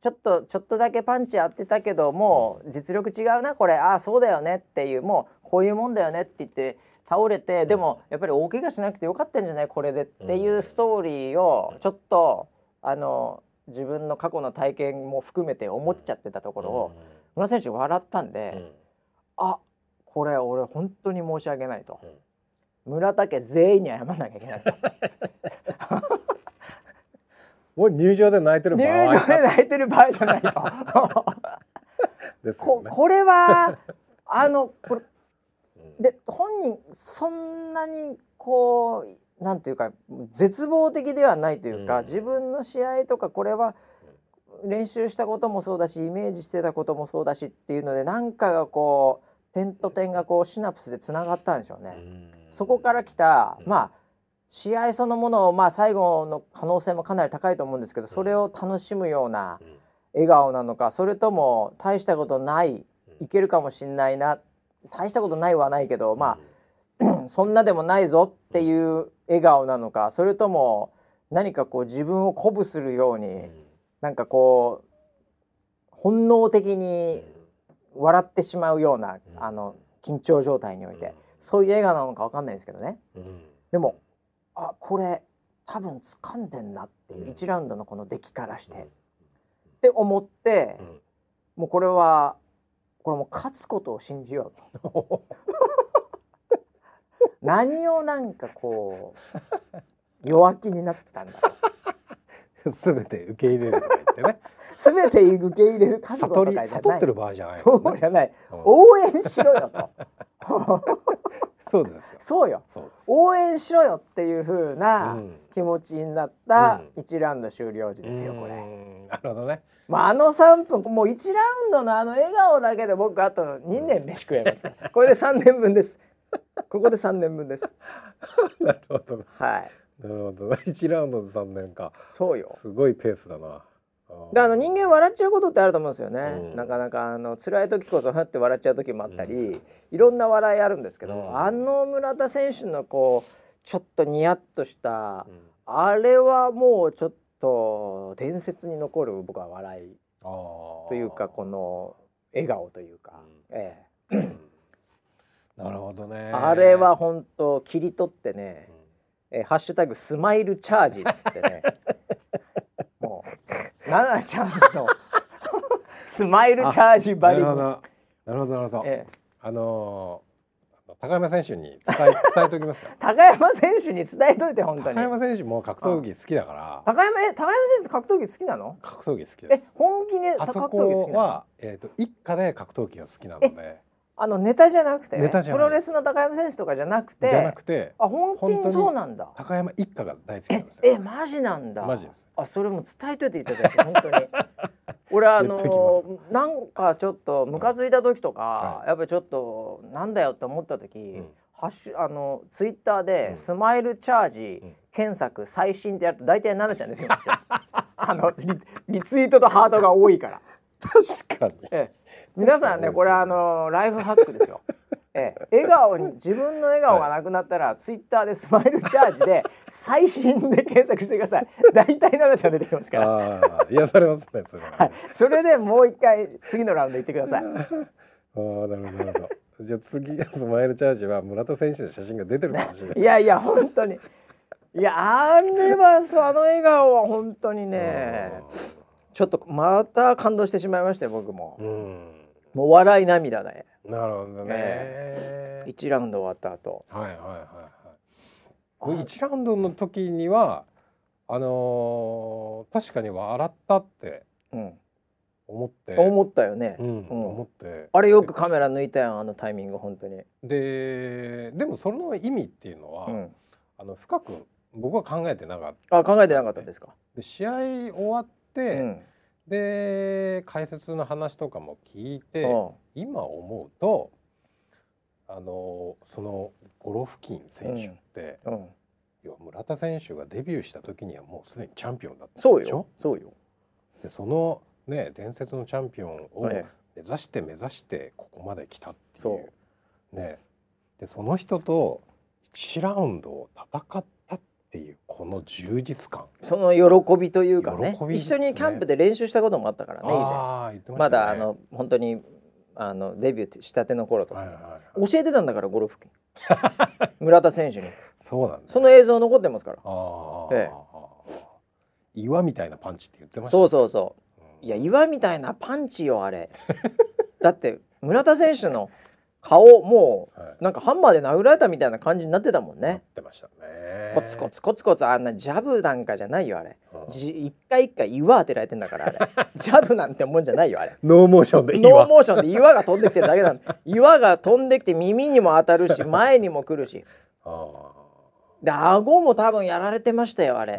ちょっとちょっとだけパンチやってたけどもう実力違うなこれああそうだよねっていうもうこういうもんだよねって言って倒れてでもやっぱり大怪我しなくてよかったんじゃない？これでっていうストーリーをちょっとあの自分の過去の体験も含めて思っちゃってたところを村選手笑ったんで。あこれ俺本当に申し訳ないと、うん、村田家全員に謝らなきゃいけないと。もう入場で泣いてる場合入場で泣いてる場合じゃないと。ね、ここれは あのこれで本人そんなにこうなんていうか絶望的ではないというか、うん、自分の試合とかこれは練習したこともそうだしイメージしてたこともそうだしっていうので何かがこう点と点がこうシナプスでつながったんでしょうね。そこから来たまあ試合そのものをまあ最後の可能性もかなり高いと思うんですけどそれを楽しむような笑顔なのかそれとも大したことないいけるかもしんないな大したことないはないけどまあ そんなでもないぞっていう笑顔なのかそれとも何かこう自分を鼓舞するようになんかこう本能的に笑ってしまうような、あの緊張状態において、そういう映画なのか分かんないですけどね、でもあこれ多分掴んでんなっていう1ラウンドのこの出来からして、って思って、もうこれはこれも勝つことを信じようと。何をなんかこう弱気になったんだ すべて受け入れるとか言ってね。すべて受け入れる覚悟とかじゃない。悟ってる場合じゃない、ね、そうじゃない、うん、応援しろよと。そうですよ。そうよ。応援しろよっていうふうな気持ちになった一ラウンド終了時ですよ、これ。なるほどね。まあ、あの3分もう1ラウンドのあの笑顔だけで僕あと2年飯食えます。これで3年分です。ここで3年分です。なるほど。はいなるほど。1ラウンドで3年か。そうよ。すごいペースだな。であの人間笑っちゃうことってあると思うんですよね、うん、なかなかあの辛い時こそふって笑っちゃう時もあったり、うん、いろんな笑いあるんですけど、うん、あの村田選手のこうちょっとニヤッとした、あれはもうちょっと伝説に残る僕は笑い。というかこの笑顔というか、ええ。なるほどね。あれは本当切り取ってね、えー、ハッシュタグスマイルチャージっつってね。もう奈々ちゃんの スマイルチャージバリなるほど。なるほどなるほど、ええ、あのー高山選手に伝え 伝えておきますよ。高山選手に伝えといて本当に。高山選手も格闘技好きだから。高山え高山選手格闘技好きなの？格闘技好きです。え本気で格闘技はえっ、ー、と一家で格闘技が好きなのであのネタじゃなくてネタじゃプロレスの高山選手とかじゃなくてじゃなくてあ本当にそうなんだ。高山一家が大好きなんですよ。えマジなんだ。マジです。あそれも伝えといていただいて本当に。俺あのなんかちょっとムカついた時とか、はい、やっぱりちょっとなんだよって思った時、うん、ハッシュあのツイッターで、スマイルチャージ、うん、検索最新ってやると大体奈々ちゃんですよ あのリリツイートとハートが多いから。確かに、ええ皆さんねこれあのライフハックですよ。ええ、笑顔に自分の笑顔がなくなったら、はい、ツイッターでスマイルチャージで最新で検索してください。大体奈々ちゃん出てきますから。癒されますねそれは、はい。それでもう一回次のラウンド行ってください。ああなるほどなるほど。じゃあ次スマイルチャージは村田選手の写真が出てるかもしれない。いやいや本当に。いやあれはあの笑顔は本当にね。ちょっとまた感動してしまいましたよ僕も。うんもう笑い涙で、なるほどね、えー、1ラウンド終わった後。はいはいはいはい。1ラウンドの時にはあのー、確かに笑ったって思って、うん、思ったよね、うん、うん、思って。あれよくカメラ抜いたやんあのタイミング本当に。ででもその意味っていうのは、うん、あの深く僕は考えてなかった。あ考えてなかったですか。で試合終わって、うんで解説の話とかも聞いて、今思うとあのそのゴロフキン選手って、うん、要は村田選手がデビューした時にはもうすでにチャンピオンだったそうよ。そうよ。でそのね伝説のチャンピオンを目指して目指してここまで来たっていう、ね。でその人と1ラウンドを戦っっていうこの充実感。その喜びというかね、ね、一緒にキャンプで練習したこともあったからね以前。ま、ね、まだあの本当にあのデビューしたての頃とか、はいはいはい、教えてたんだからゴルフ 村田選手に。そうなん、ね、その映像残ってますから。ええ、岩みたいなパンチって言ってました、ね、そうそうそう、うん、いや岩みたいなパンチよあれ。だって村田選手の顔もうなんかハンマーで殴られたみたいな感じになってたもんね。ってましたね。コツコツコツコツあんなジャブなんかじゃないよあれ。じ一回一回岩当てられてんだからあれ。ジャブなんてもんじゃないよあれ。ノーモーションでノーモーションで岩が飛んできてるだけなん岩が飛んできて耳にも当たるし 前にも来るし。で顎も多分やられてましたよあれ。あ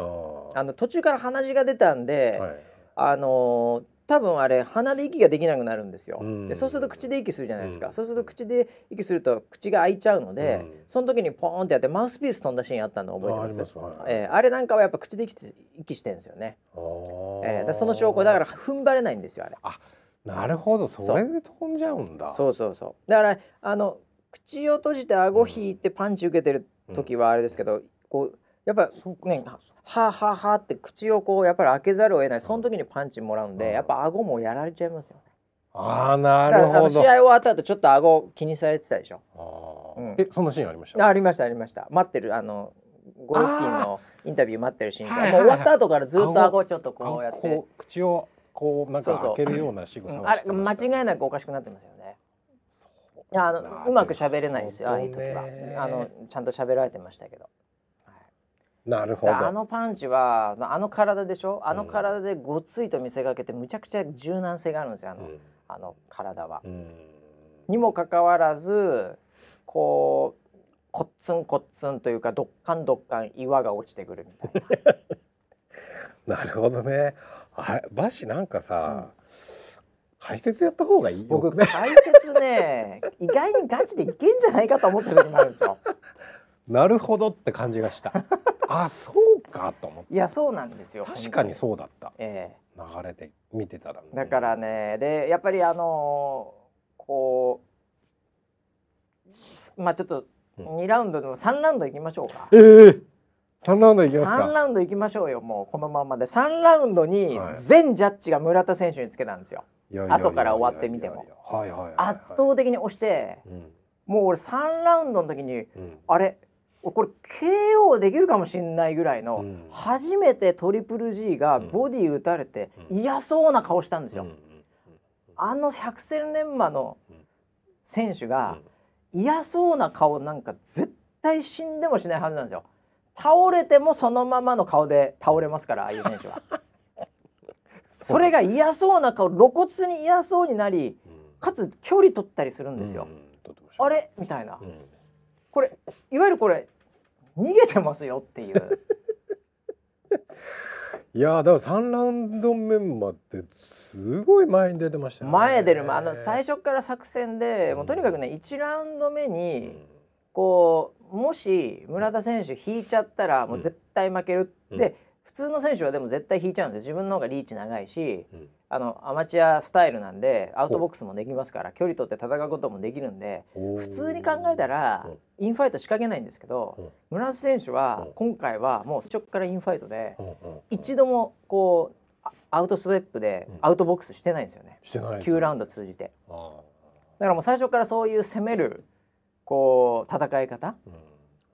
の途中から鼻血が出たんで、はい、あのー多分あれ鼻で息ができなくなるんですよ、でそうすると口で息するじゃないですか、うん、そうすると口で息すると口が開いちゃうので、うん、その時にポーンってやってマウスピース飛んだシーンあったの覚えてます？ああ,、えー、あれなんかはやっぱ口で息息してるんですよね、えー、その証拠だから踏ん張れないんですよあれ。あなるほど。それで飛んじゃうんだ。そう。そうそうだからあの口を閉じて顎引いてパンチ受けてる時はあれですけど、こうやっぱねはははって口をこうやっぱり開けざるを得ない。その時にパンチもらうんで、やっぱ顎もやられちゃいますよね。ああなるほど。試合終わった後ちょっと顎気にされてたでしょ。あうん、えそのシーンありました？ありましたありました。待ってるあのゴルフキンのインタビュー待ってるシーンが、もう終わった後からずっと顎ちょっとこうやって。口をこうなんか開けるような仕草をあれ間違いなくおかしくなってますよね。あのうまく喋れないですよああいう時は。あのちゃんと喋られてましたけど。なるほどあのパンチはあの体でしょ？あの体でごついと見せかけてむちゃくちゃ柔軟性があるんですよあのうん、あの体は。うん、にもかかわらずこうこっつんこっつんというかどっかんどっかん岩が落ちてくるみたいな。なるほどね。あれバシなんかさ、うん解説やった方がいい僕解説ね意外にガチでいけんじゃないかと思ってる時もあるんですよ。なるほどって感じがした。あ、そうかと思って。いや、そうなんですよ。確かにそうだった。ええ。ー、流れて見てたら、ね、だからね、で、やっぱりあのー、こう。まあ、ちょっと、二ラウンドでも三ラウンド行きましょうか。ええー3ラウンドいきますか。3ラウンドいきましょうよもうこのままで。3ラウンドに全ジャッジが村田選手につけたんですよ、はい、後から終わってみても。圧倒的に押して、うん、もう俺3ラウンドの時に、うん、あれこれ KO できるかもしれないぐらいの、うん、初めてトリプル G がボディ打たれて嫌そうな顔したんですよ。あの百戦錬磨の選手が嫌そうな顔なんか絶対死んでもしないはずなんですよ。倒れてもそのままの顔で倒れますからああいう選手は。それが嫌そうな顔露骨に嫌そうになり、かつ距離取ったりするんですよ、あれ？みたいな、これいわゆるこれ逃げてますよっていう。いやだから3ラウンドメンバーってすごい前に出てましたよね。前出るあの最初から作戦で、もうとにかくね1ラウンド目に、こうもし村田選手引いちゃったらもう絶対負けるって、普通の選手はでも絶対引いちゃうんです自分の方がリーチ長いし、あのアマチュアスタイルなんでアウトボックスもできますから距離取って戦うこともできるんで普通に考えたらインファイト仕掛けないんですけど村田選手は今回はもう最初からインファイトで一度もこうアウトステップでアウトボックスしてないんですよね、9ラウンド通じて。だからもう最初からそういう攻めるこう戦い方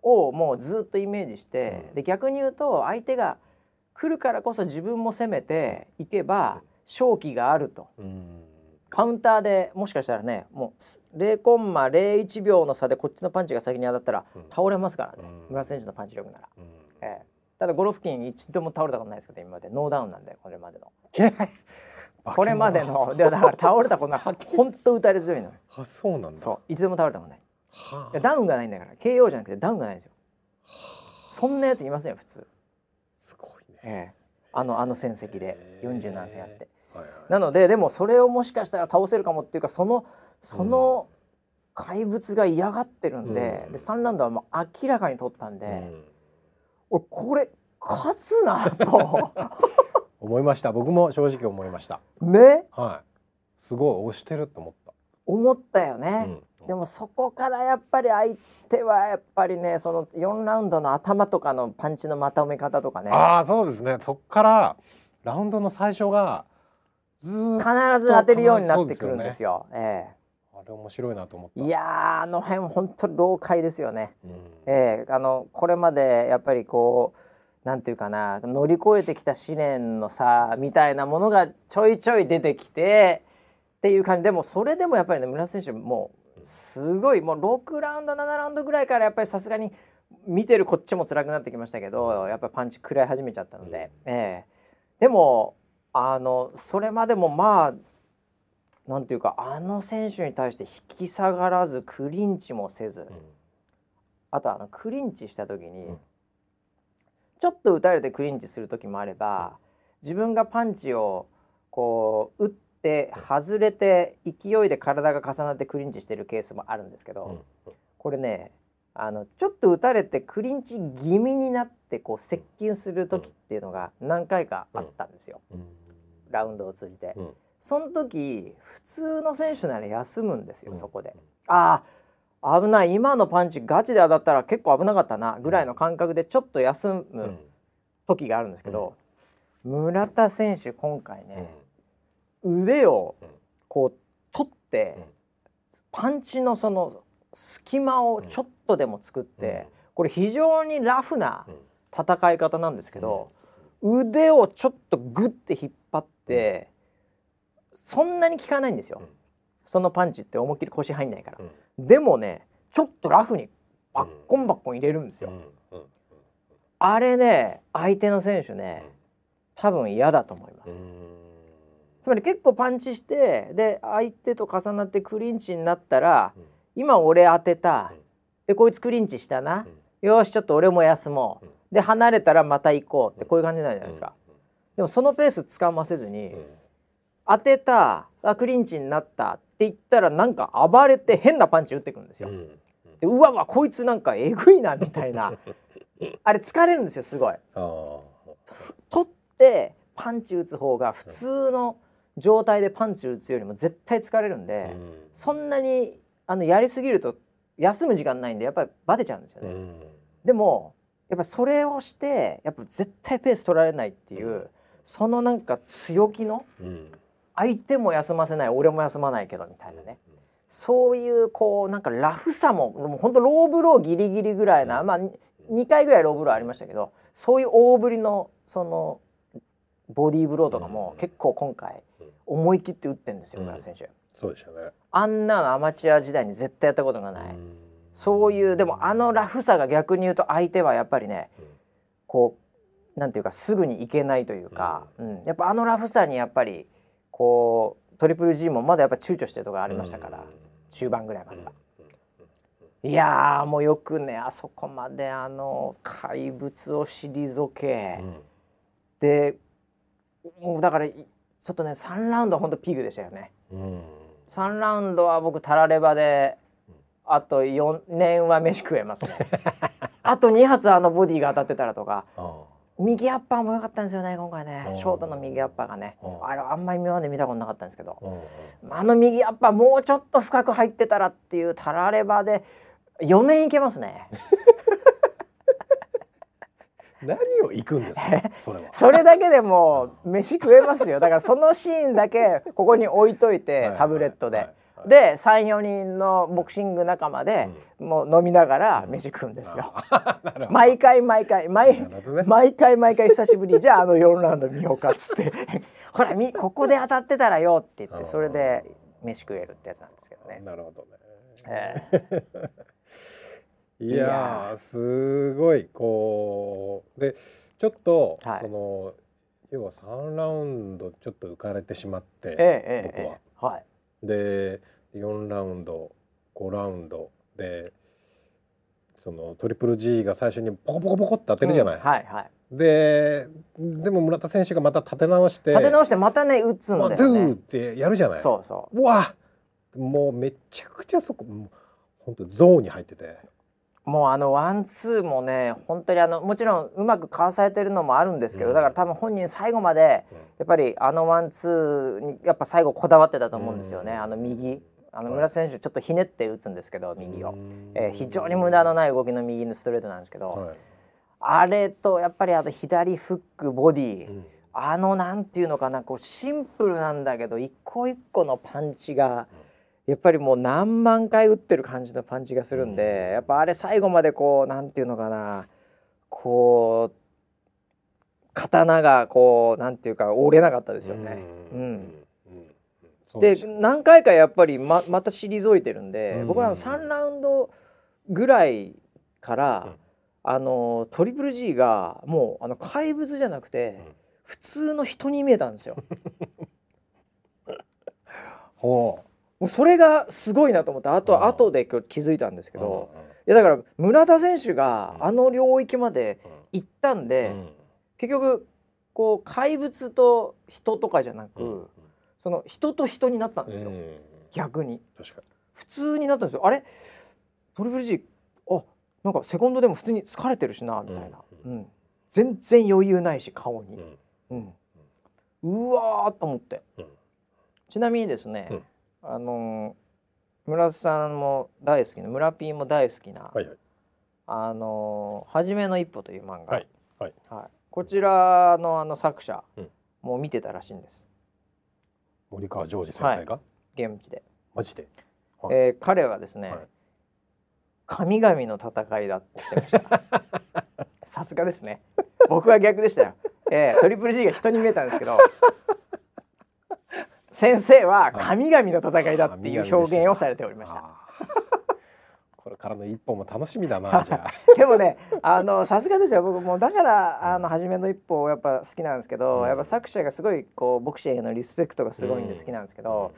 をもうずっとイメージしてで逆に言うと相手が来るからこそ自分も攻めていけば勝機があると、カウンターでもしかしたらねもう0コンマ01秒の差でこっちのパンチが先に当たったら倒れますからね、村選手のパンチ力なら、ええ、ただゴロ付近一度も倒れたことないですけど今までノーダウンなんでこれまでの。これまでの。でだから倒れたことない。本当打たれ強いの あそうなんだ。そう。一度も倒れたことない、はあ、ダウンがないんだから。KO じゃなくてダウンがないんですよ、はあ、そんなやついませんよ普通すごいね、ええ、あのあの戦績で40何戦やって、はいはい、なのででもそれをもしかしたら倒せるかもっていうかそのその怪物が嫌がってるんでうん、で3ラウンドはもう明らかに取ったんで、うん、俺これ勝つなと。思いました。僕も正直思いました。ね。はい。すごい押してると思った。思ったよね、うん、でもそこからやっぱり相手はやっぱりねその4ラウンドの頭とかのパンチのまとめ方とかね。ああそうですね。そこからラウンドの最初が必ず当てるようになってくるんですよ。すよね、ええあれ面白いなと思った。いやあの辺本当老快ですよね。うん、ええあのこれまでやっぱりこうなんていうかな乗り越えてきた試練の差みたいなものがちょいちょい出てきてっていう感じ。でもそれでもやっぱりね村瀬選手もうすごいもう6ラウンド7ラウンドぐらいからやっぱりさすがに見てるこっちも辛くなってきましたけどやっぱりパンチ食らい始めちゃったので、ええ。でもあのそれまでもまあなんていうかあの選手に対して引き下がらずクリンチもせず、うん、あとあのクリンチした時に、うん、ちょっと打たれてクリンチする時もあれば、自分がパンチをこう打って外れて勢いで体が重なってクリンチしてるケースもあるんですけど、これねあのちょっと打たれてクリンチ気味になってこう接近する時っていうのが何回かあったんですよ。うん。ラウンドを通じて、うん、その時普通の選手なら休むんですよ、そこで。ああ危ない今のパンチガチで当たったら結構危なかったなぐらいの感覚でちょっと休む時があるんですけど、村田選手今回ね、腕をこう取って、パンチのその隙間をちょっとでも作って、これ非常にラフな戦い方なんですけど、腕をちょっとグッて引っ張ってそんなに効かないんですよ、そのパンチって思いっきり腰入んないから、でもねちょっとラフにバッコンバッコン入れるんですよ、あれね相手の選手ね多分嫌だと思います、つまり結構パンチしてで相手と重なってクリンチになったら、今俺当てた、でこいつクリンチしたな、よしちょっと俺も休もう、で離れたらまた行こうってこういう感じになるじゃないですか、でもそのペースつかませずに、当てたあクリンチになったって言ったらなんか暴れて変なパンチ打ってくるんですよ、でうわうわこいつなんかえぐいなみたいな。あれ疲れるんですよすごい。取ってパンチ打つ方が普通の状態でパンチ打つよりも絶対疲れるんで、そんなにあのやりすぎると休む時間ないんでやっぱりバテちゃうんですよね、でもやっぱそれをしてやっぱ絶対ペース取られないっていう、うん、そのなんか強気の、うん、相手も休ませない俺も休まないけどみたいなね、うん、そういうこうなんかラフさももうほんとローブローギリギリぐらいな、まあ2回ぐらいローブローありましたけどそういう大振りのそのボディーブローとかも結構今回思い切って打ってんですよ村、選手。そうでしたね。あんなのアマチュア時代に絶対やったことがない。そういうでもあのラフさが逆に言うと相手はやっぱりね、うん、こうなんていうかすぐに行けないというか、やっぱあのラフさにやっぱりこうトリプル G もまだやっぱ躊躇してるところありましたから、中盤ぐらいまでは。いやもうよくねあそこまであの怪物を退け、うん、でもうだからちょっとね3ラウンドは本当ピークでしたよね。うん、3ラウンドは僕たらればであと4年は飯食えますね。あと2発あのボディが当たってたらとか右アッパーも良かったんですよね今回ね。ショートの右アッパーがね。あれあんまり今まで見たことなかったんですけどあの右アッパーもうちょっと深く入ってたらっていうたらればで4年いけますね何を行くんですか？それは。それだけでも飯食えますよ。だからそのシーンだけここに置いといてタブレットで。はいはい。はいで34人のボクシング仲間で、もう飲みながら飯食うんですよ。毎回毎回毎,、ね、毎回毎回久しぶり。じゃああの4ラウンド見ようかっつって。ほらみここで当たってたらよって言ってそれで飯食えるってやつなんですけどね。なるほどね。えー、いやすごいこうでちょっと、はい、その要は3ラウンドちょっと浮かれてしまって、えー、僕は。えー、はいで4ラウンド5ラウンドでそのトリプル G が最初にポコポコポコって当てるじゃない。うん、はいはいででも村田選手がまた立て直して立て直してまたね打つんだよね。ドゥーってやるじゃない。そうそう。うわもうめちゃくちゃそこ本当ゾーンに入ってて。もうあのワンツーもね本当にあのもちろんうまくかわされてるのもあるんですけど、うん、だから多分本人最後までやっぱりあのワンツーにやっぱ最後こだわってたと思うんですよね、うん、あの右。あの村選手ちょっとひねって打つんですけど右を、えー、非常に無駄のない動きの右のストレートなんですけど、はい、あれとやっぱりあと左フックボディ、うん、あのなんていうのかなこうシンプルなんだけど一個一個のパンチが、やっぱりもう何万回打ってる感じのパンチがするんで、やっぱあれ最後までこうなんていうのかな。こう刀がこうなんていうか折れなかったですよね。うん、うん。で何回かやっぱりままた退いてるんで、うん、僕らの3ラウンドぐらいから、うん、あのトリプル G がもうあの怪物じゃなくて、うん、普通の人に見えたんですよ。ほうもうそれがすごいなと思ってあと後で気づいたんですけど、いやだから村田選手があの領域まで行ったんで、結局こう怪物と人とかじゃなく、その人と人になったんですよ、逆に。普通になったんですよ。あれ？トリプル G あなんかセコンドでも普通に疲れてるしなみたいな、うん全然余裕ないし顔に、うん。うわーと思って、ちなみにですね、あの村田さんも大好きな村 P も大好きな「はいはい、あの初めの一歩」という漫画、はいはいはい、こちらのあの作者、うん、もう見てたらしいんです。森川ジョージ先生が、はい、現地で。マジで、はい、えー、彼はですね、はい、神々の戦いだって言ってました。さすがですね。僕は逆でしたよ。えー、トリプル G が人に見えたんですけど先生は神々の戦いだっていう表現をされておりました。これからの一歩も楽しみだな じゃあ。でもねあのさすがですよ。僕もだからあの初めの一歩やっぱ好きなんですけど、うん、やっぱ作者がすごいこうボクシングへのリスペクトがすごいんで好きなんですけど、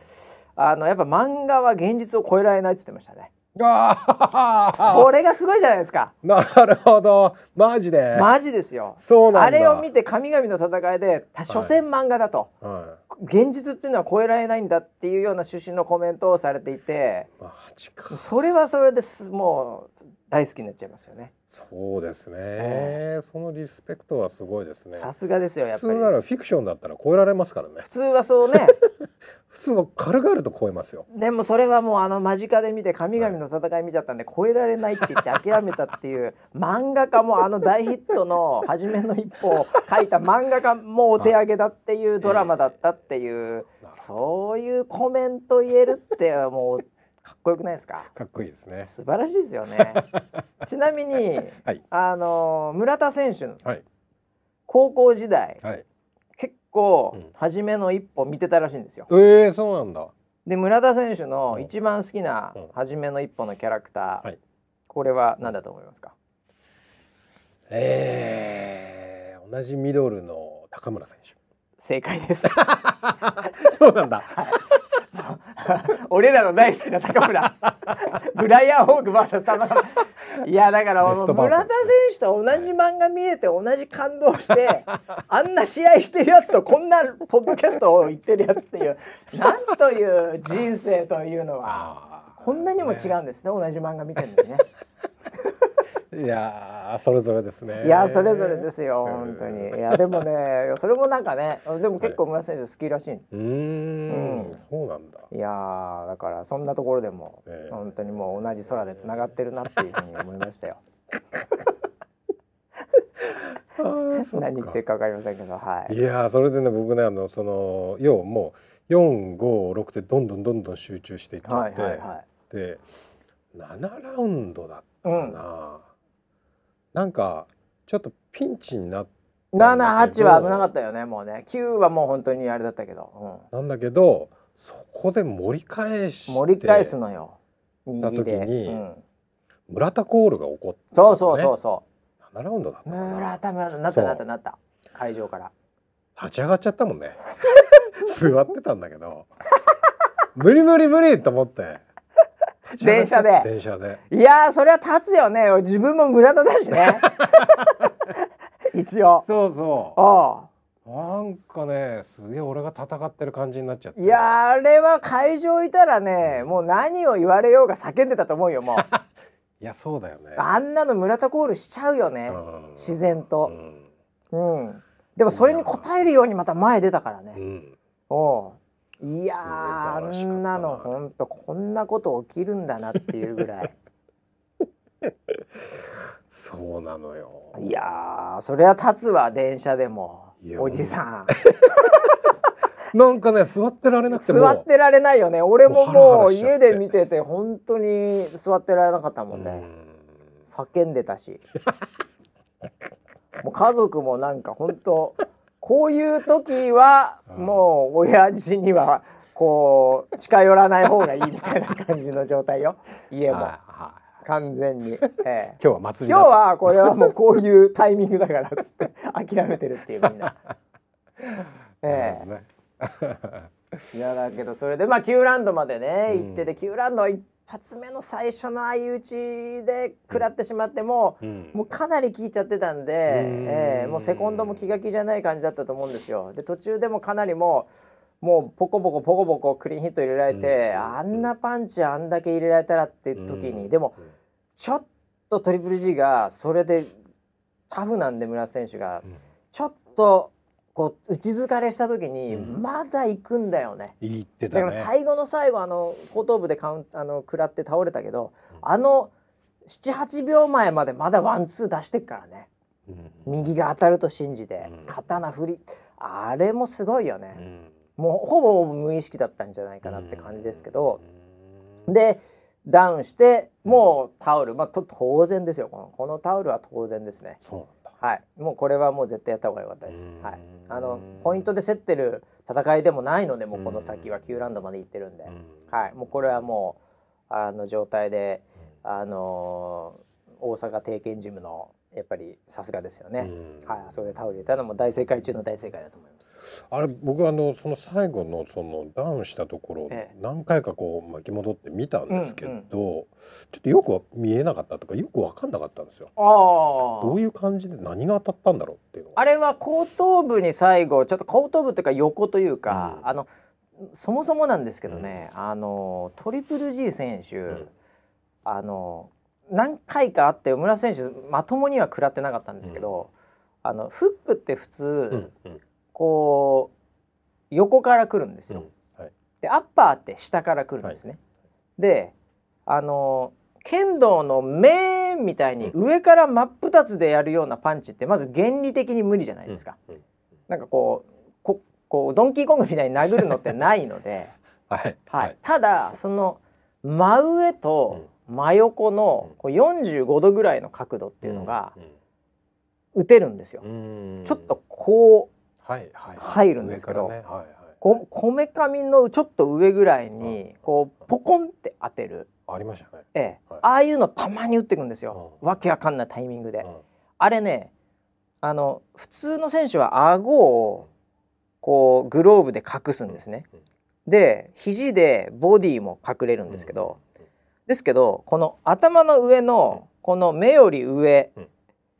うん、あのやっぱ漫画は現実を超えられないって言ってましたね。これがすごいじゃないですか。なるほど、マジで。マジですよ。そうなんあれを見て神々の戦いで、所詮漫画だと、はい、現実っていうのは超えられないんだっていうような趣旨のコメントをされていて、マジか。それはそれですもう大好きになっちゃいますよね。そうですね、えー、そのリスペクトはすごいですね。さすがですよやっぱり。普通ならフィクションだったら超えられますからね。普通はそうね。普通は軽々と超えますよ。でもそれはもうあの間近で見て神々の戦い見ちゃったんで、超えられないって言って諦めたっていう漫画家もあの大ヒットの初めの一歩を書いた漫画家もお手上げだっていうドラマだったっていう、そういうコメント言えるってもう。かっこよくないですか？かっこいいですね。素晴らしいですよね。ちなみに、はい、あの村田選手の高校時代、はい、結構初めの一歩見てたらしいんですよ。ええー、そうなんだ。で村田選手の一番好きな初めの一歩のキャラクター、はい、これは何だと思いますか？えー、同じミドルの高村選手。正解です。そうなんだ、俺らの大好きな高村ブライアン・ホーク VS 玉いやだから村田選手と同じ漫画見れて同じ感動して あんな試合してるやつとこんなポッドキャストを言ってるやつっていうなんという人生というのは。こんなにも違うんですね同じ漫画見てるのにね。いやそれぞれですね。いやそれぞれですよ本当に。いやでもね それもなんかねでも結構村選手好きらしい。はい、うんうんそうなんだ。いやだからそんなところでも、えー、本当にもう同じ空でつながってるなっていうふうに思いましたよ。何言ってるかわかりませんけど、はい。いやそれでね僕ねあのその要もう四五六でどんどんどんどん集中していっちゃって、はいはいはい、で七ラウンドだったかな。うんなんかちょっとピンチになって78は危なかったよねもうね。9はもう本当にあれだったけど、うん、なんだけどそこで盛り返し盛り返すのよ。た時に、うん、村田コールが起こった、ね、そうそうそうそう。7ラウンドだった村田村田なったなったなった。会場から。立ち上がっちゃったもんね。座ってたんだけど。無理無理無理と思って電車で。電車で。いやそれは立つよね。自分も村田だしね。一応。そうそう。なんかねすげえ俺が戦ってる感じになっちゃって。いやあれは会場いたらねもう何を言われようが叫んでたと思うよもう。いやそうだよね。あんなの村田コールしちゃうよね、自然と、うん、うん、でもそれに応えるようにまた前出たからね、うん、おういやあんなの本当こんなこと起きるんだなっていうぐらい。そうなのよ。いやそれは立つわ電車でもおじさん。なんかね座ってられなくて座ってられないよね。俺ももう家で見てて本当に座ってられなかったもんね。叫んでたし。もう家族もなんか本当こういう時はもう親父にはこう近寄らない方がいいみたいな感じの状態よ。家も。完全に、ええ、今日は祭り今日はこれはもうこういうタイミングだからっつって諦めてるっていうみんな。ええ、ね、いやだけどそれでまあ9ラウンドまでね行ってて、9ラウンドは一発目の最初の相打ちで食らってしまっても、うん、もうかなり効いちゃってたんで、えー、もうセコンドも気が気じゃない感じだったと思うんですよ。で途中でもかなりもうもうポコポコポコポコクリーンヒット入れられて、うん、あんなパンチあんだけ入れられたらって時に、うん、でもちょっとトリプル G がそれでタフなんで村瀬選手が、ちょっとこう打ち疲れした時にまだ行くんだよね。言ってた、ね、だから最後の最後あの後頭部でカウンあの食らって倒れたけど、うん、あの78秒前までまだワンツー出してっからね、うん、右が当たると信じて、うん、刀振り。あれもすごいよね、もうほぼ無意識だったんじゃないかなって感じですけど、でダウンしてもうタオル。まあ当然ですよ。このこのタオルは当然ですね。そうはい、もうこれはもう絶対やった方が良かったです。はい、あのポイントで競ってる戦いでもないので、もうこの先は9ラウンドまで行ってるんで、はい、もうこれはもうあの状態で、あのー、大阪定見ジムのやっぱりさすがですよね。はい、それでタオル入れたのも大正解中の大正解だと思います。あれ僕あのその最後のそのダウンしたところ、何回かこう巻き戻って見たんですけど、ちょっとよく見えなかったとかよく分かんなかったんですよ。あどういう感じで何が当たったんだろうっていうのあれは後頭部に最後ちょっと後頭部っていうか横というか、うん、あのそもそもなんですけどね、うん、あのトリプル G 選手、うん、あの何回かあって村選手まともには食らってなかったんですけど、あのフックって普通、うんうんこう横から来るんですよ。うん。はい、でアッパーって下から来るんですね。はい、であの剣道の面みたいに上から真っ二つでやるようなパンチってまず原理的に無理じゃないですか。うん。うん、なんかこうここうドンキーコングみたいに殴るのってないので、はい、はい、ただその真上と真横のこう45度ぐらいの角度っていうのが打てるんですよ。ちょっとこう入るんですけど、ここめかみのちょっと上ぐらいにこうポコンって当てる。ありましたね、ああいうのたまに打ってくんですよ、わけわかんないタイミングで、あれねあの普通の選手は顎をこうグローブで隠すんですね、で肘でボディも隠れるんですけど、ですけどこの頭の上のこの目より上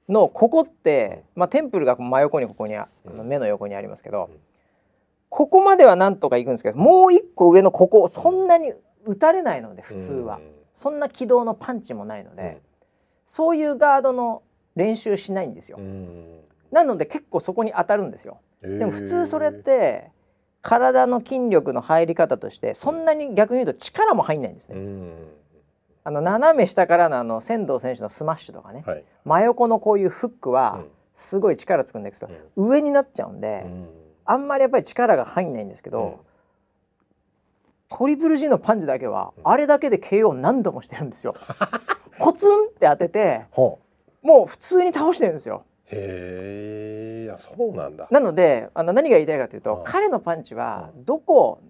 のここって、まあ、テンプルが真横にここにあの目の横にありますけど、ここまではなんとかいくんですけどもう一個上のここそんなに打たれないので普通は、そんな軌道のパンチもないので、そういうガードの練習しないんですよ、なので結構そこに当たるんですよ。でも普通それって体の筋力の入り方としてそんなに逆に言うと力も入んないんですね、あの斜め下からのあの千堂選手のスマッシュとかね、はい、真横のこういうフックはすごい力つくんですけど、うん、上になっちゃうんで、あんまりやっぱり力が入んないんですけど、トリプル G のパンチだけは、あれだけで KO 何度もしてるんですよ。コツンって当てて、もう普通に倒してるんですよ。へえ、そうなんだ。なので、あの何が言いたいかというと、彼のパンチはどこ、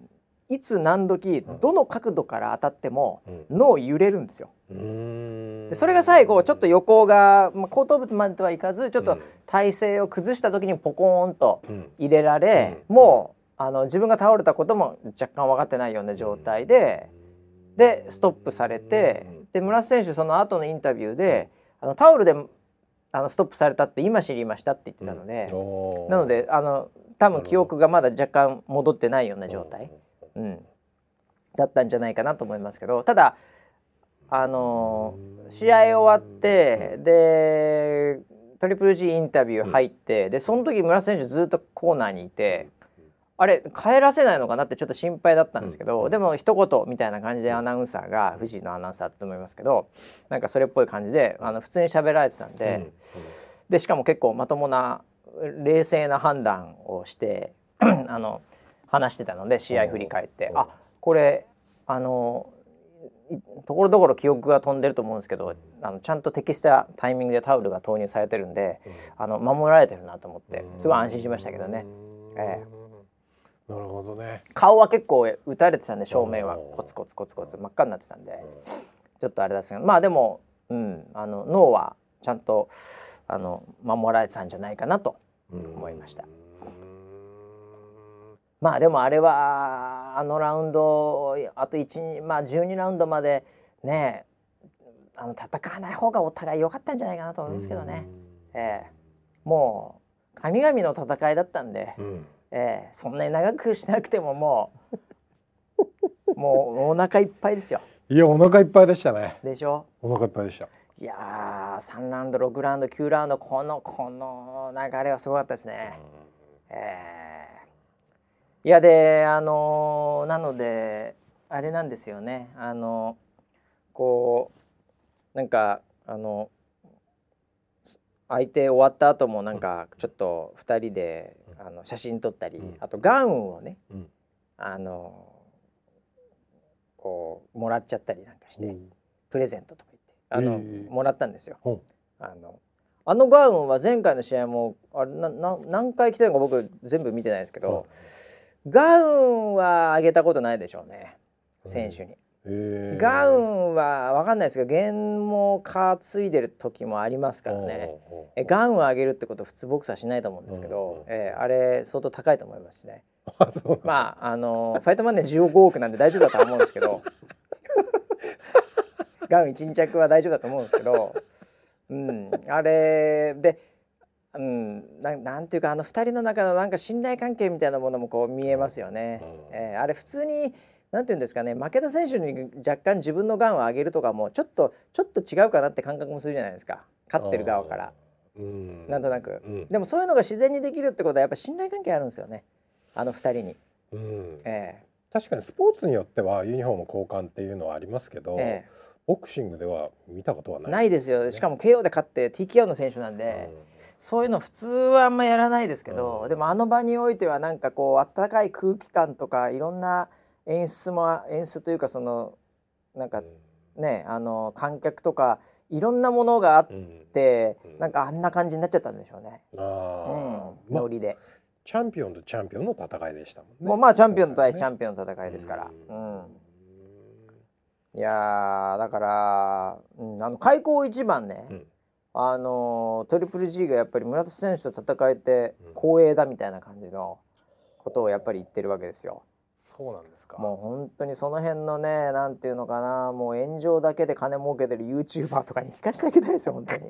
いつ何時どの角度から当たっても脳揺れるんですよ。でそれが最後ちょっと横が、まあ、後頭部まではいかずちょっと体勢を崩した時にポコーンと入れられ、もうあの自分が倒れたことも若干分かってないような状態で、でストップされて、で村瀬選手その後のインタビューであのタオルであのストップされたって今知りましたって言ってたので、なのであの多分記憶がまだ若干戻ってないような状態、うん、だったんじゃないかなと思いますけどただあの試合終わってでトリプル G インタビュー入って、でその時村瀬選手ずっとコーナーにいて。あれ帰らせないのかなってちょっと心配だったんですけど、うん、でも一言みたいな感じでアナウンサーが藤井のアナウンサーだと思いますけどなんかそれっぽい感じであの普通に喋られてたんでうん、でしかも結構まともな冷静な判断をして あの話してたので試合振り返って、あこれあのところどころ記憶が飛んでると思うんですけどあのちゃんと適したタイミングでタオルが投入されてるんで、あの守られてるなと思ってすごい安心しましたけどね。ええ。なるほどね。顔は結構打たれてたんで正面は。コツコツコツコツ真っ赤になってたんで。ちょっとあれですけどまあでも、うん、あの脳はちゃんとあの守られてたんじゃないかなと思いました。まあでもあれはあのラウンドあと1まあ12ラウンドまでねあの戦わない方がお互い良かったんじゃないかなと思いますけどね。ええ。もう神々の戦いだったんで、うん、えー、そんなに長くしなくてももう もうお腹いっぱいですよ。いやお腹いっぱいでしたね。でしょ？お腹いっぱいでした。いやー3ラウンド6ラウンド9ラウンドこのこの流れはすごかったですね、えー、いやであのー、なのであれなんですよね。あのこうなんかあの相手終わった後もなんかちょっと2人であの写真撮ったり、あとガウンをね、あのこうもらっちゃったりなんかして、プレゼントとか言ってあの、もらったんですよ。あのあのガウンは前回の試合もあれなな何回来てるのか僕全部見てないですけど、ガウンはあげたことないでしょうね。選手に。ガウンは分かんないですけど弦も担いでる時もありますからね。えガウンを上げるってこと普通ボクサーしないと思うんですけど、えー、あれ相当高いと思いますしね まああのファイトマネー15億なんで大丈夫だと思うんですけど。ガウン12着は大丈夫だと思うんですけど、うん、あれで、うん、ななんていうかあの2人の中のなんか信頼関係みたいなものもこう見えますよね。えー、あれ普通になんていうんですかね負けた選手に若干自分のガンを上げるとかもちょっとちょっと違うかなって感覚もするじゃないですか。勝ってる側から。うん。なんとなく、うん、でもそういうのが自然にできるってことはやっぱ信頼関係あるんですよね。あの2人に。うん。えー、確かにスポーツによってはユニフォーム交換っていうのはありますけど、えー、ボクシングでは見たことはない、ね、ないですよ。しかも KO で勝って TKO の選手なんで、うん、そういうの普通はあんまやらないですけど、うん、でもあの場においてはなんかこう温かい空気感とかいろんな演出も演出というかそのなんかね、あの観客とかいろんなものがあって、うん、なんかあんな感じになっちゃったんでしょうね。あうん、ノリで、チャンピオンとチャンピオンの戦いでしたもんね。もうまあチャンピオンとチャンピオンの戦いですから。うん、いやだから、うん、あの開口一番ね、うん、あのトリプル G がやっぱり村田選手と戦えて光栄だみたいな感じのことをやっぱり言ってるわけですよ。そうなんですか。もう本当にその辺のね、なんていうのかな、もう炎上だけで金儲けてるユーチューバーとかに聞かせてあげたいですよ本当に。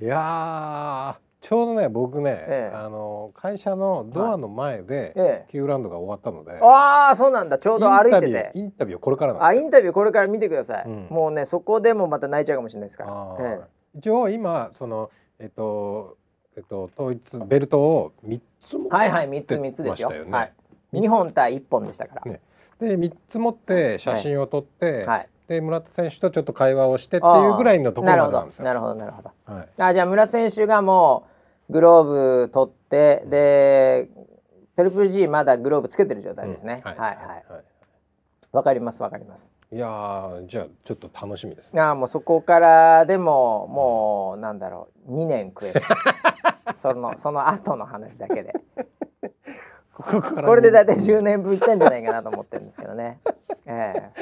いやちょうどね僕ね、ええ、あの会社のドアの前で、はい、キューランドが終わったので、ああそうなんだ。ちょうど歩いてて。インタビューこれからあインタビューこれから見てください、うん、もうねそこでもまた泣いちゃうかもしれないですから、ええ、一応今そのえっとえっと統一ベルトを三つ持ってはいはい三つ三つですよ、ね、はい。二本対一本でしたから、ね、で三つ持って写真を撮って、はい、で村田選手とちょっと会話をしてっていうぐらいのところまでなんですよ。なるほどなるほどなるほど、はい、あじゃあ村選手がもうグローブ取ってでトリプル G まだグローブつけてる状態ですね、うん、はい。はいはい。わかりますわかります。いやじゃあちょっと楽しみですね。あもうそこからでももうなんだろう2年食える そのその後の話だけで。ここれで大体10年。分いったんじゃないかなと思ってるんですけどね。え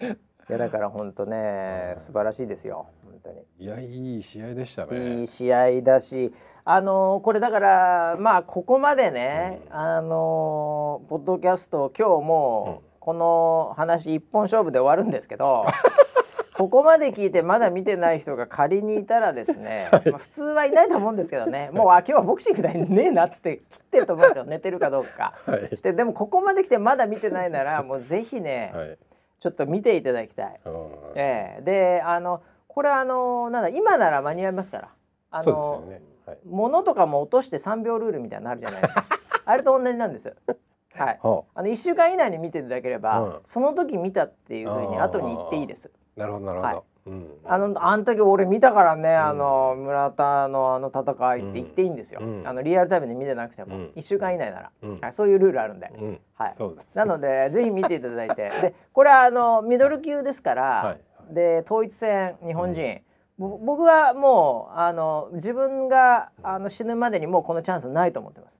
え。いやだから本当ね素晴らしいですよ。本当に。いやいい試合でしたね。いい試合だしあのこれだからまあここまでね、うん、あのポッドキャスト今日もこの話一本勝負で終わるんですけど ここまで聞いてまだ見てない人が仮にいたらですね、はい、まあ、普通はいないと思うんですけどねもうあ今日はボクシングだねえなっつって切ってると思うんですよ 寝てるかどうか。はい、してでもここまで来てまだ見てないならもうぜひね、はい、ちょっと見ていただきたい。えー、であのこれあのなんだ今なら間に合いますから。あの、ね、はい、物とかも落として3秒ルールみたいになるじゃないですか。あれと同じなんですはい、あの1週間以内に見ていただければ、うん、その時見たっていうふうに後に言っていいです。なるほどなるほど、はい。うん、あのあの時俺見たからね、うん、あの村田のあの戦いって言っていいんですよ、うん、あのリアルタイムで見てなくても、うん、1週間以内なら、はい、そういうルールあるんで、はい、なのでぜひ見ていただいて。でこれはあのミドル級ですから、はい、で統一戦日本人、僕はもうあの自分があの死ぬまでにもうこのチャンスないと思ってます。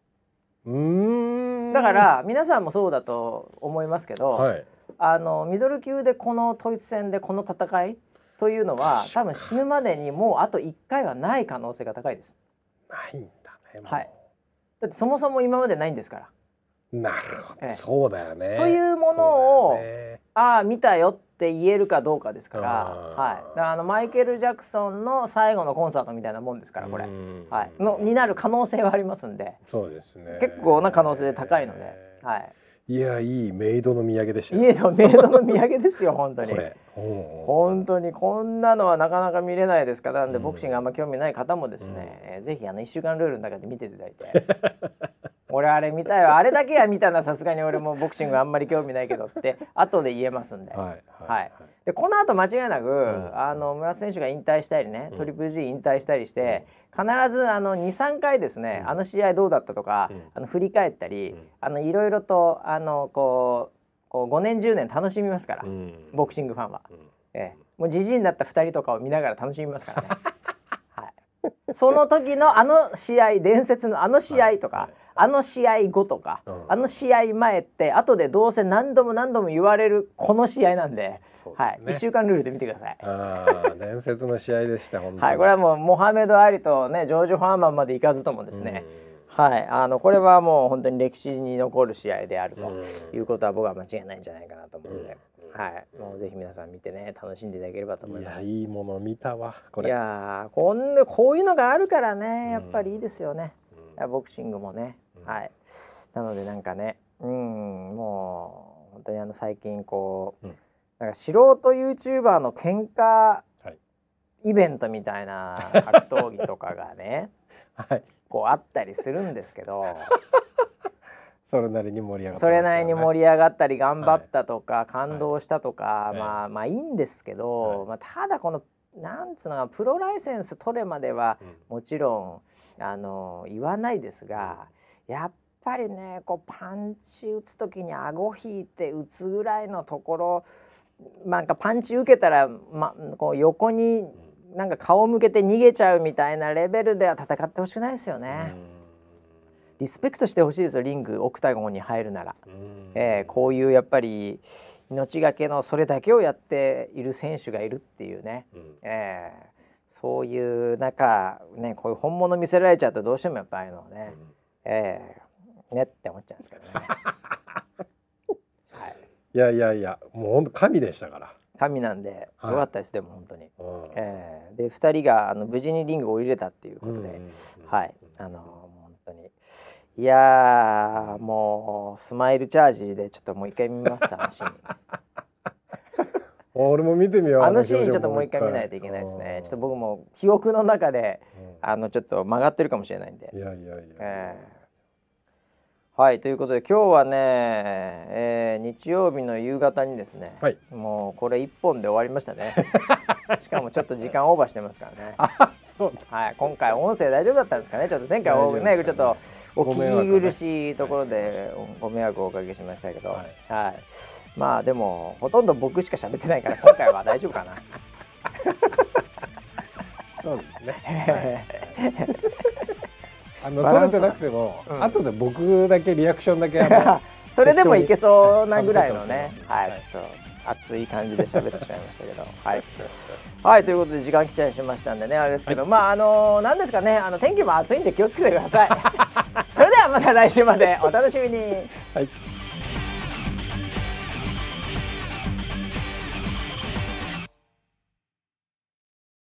うんだから皆さんもそうだと思いますけど、はい、あのミドル級でこの統一戦でこの戦いというのは多分死ぬまでにもうあと1回はない可能性が高いです。ないんだね。はい。だってそもそも今までないんですから。なるほど、ええ、そうだよね。というものを、ね、ああ見たよって言えるかどうかですから、はい、あのマイケル・ジャクソンの最後のコンサートみたいなもんですからこれ、はい、のになる可能性はありますんで。そうですね。結構な可能性高いので、はい、いやいいメイドの土産でしたメイドメイドの土産ですよ本当に。本当にこんなのはなかなか見れないですからなんでボクシングあんま興味ない方もですね、うん、ぜひあの1週間ルールの中で見ていただいて 俺あれ見たよあれだけは見たな。さすがに俺もボクシングあんまり興味ないけどって。後で言えますんで、はい、はいはい、でこの後間違いなく、うん、あの村瀬選手が引退したりね、トリプル G 引退したりして、必ずあの23回ですね、あの試合どうだったとか、あの振り返ったり、あのいろいろとあのこうこう5年10年楽しみますから、ボクシングファンは、ええ、もうじじいになった2人とかを見ながら楽しみますからね。はい、その時のあの試合伝説のあの試合とか、はいあの試合後とか、うん、あの試合前って後でどうせ何度も何度も言われるこの試合なんで、ね、はい、1週間ルールで見てください。あ伝説の試合でした本当はい、これはもうモハメド・アリとねジョージ・ファーマンまで行かずともですね、はい、あのこれはもう本当に歴史に残る試合であるということは僕は間違いないんじゃないかなと思うので。はい、もうぜひ皆さん見てね楽しんでいただければと思います。いいもの見たわこれ。いやこんなこういうのがあるからねやっぱりいいですよね。うん、ボクシングもね。はい、なのでなんかねうんもう本当にあの最近こう、うん、なんか素人 YouTuber の喧嘩イベントみたいな 格闘技とかがね、はい、こうあったりするんですけど それなりに盛り上がった、ね、それなりに盛り上がったり頑張ったとか、はい、感動したとか、はい、まあまあいいんですけど、まあ、ただこのなんつうのかプロライセンス取れまではもちろん、あの言わないですが、やっぱりねこうパンチ打つ時に顎引いて打つぐらいのところなんかパンチ受けたら、ま、こう横になんか顔向けて逃げちゃうみたいなレベルでは戦ってほしくないですよね。リスペクトしてほしいですよリングオクタゴンに入るなら、えー、こういうやっぱり命がけのそれだけをやっている選手がいるっていうね、うん、えー、そういう中ねこういう本物見せられちゃうとどうしてもやっぱりのね、うん、えー、ねって思っちゃうんですけどね。はい、いやいやいやもう本当神でしたから。神なんで、よかったですでも本当に、えー、で2人があの無事にリングを降りれたっていうことで、はい。あの本当に。いやもうスマイルチャージでちょっともう一回見ますあのシーン。俺も見てみようあのシーンちょっともう一回見ないといけないですね。ちょっと僕も記憶の中で、あのちょっと曲がってるかもしれないんで。いやいやいや、えーはいということで今日はね、えー、日曜日の夕方にですね、はい、もうこれ一本で終わりましたね。しかもちょっと時間オーバーしてますからね。はい、今回音声大丈夫だったんですかね？ちょっと前回ねちょっとお聞き苦しいところでご迷惑をおかけしましたけど、はい、はい、まあでもほとんど僕しか喋ってないから今回は大丈夫かな。そうですね、あの取れてなくても、うん、後で僕だけリアクションだけ それでもいけそうなぐらいのね、はい、ちょっと熱い感じで喋ってしまいましたけど、はい、はい、ということで時間来ちゃいしましたんでねあれですけど、はい、まああの何ですかね。あの天気も暑いんで気をつけてください。それではまた来週まで。お楽しみに。はい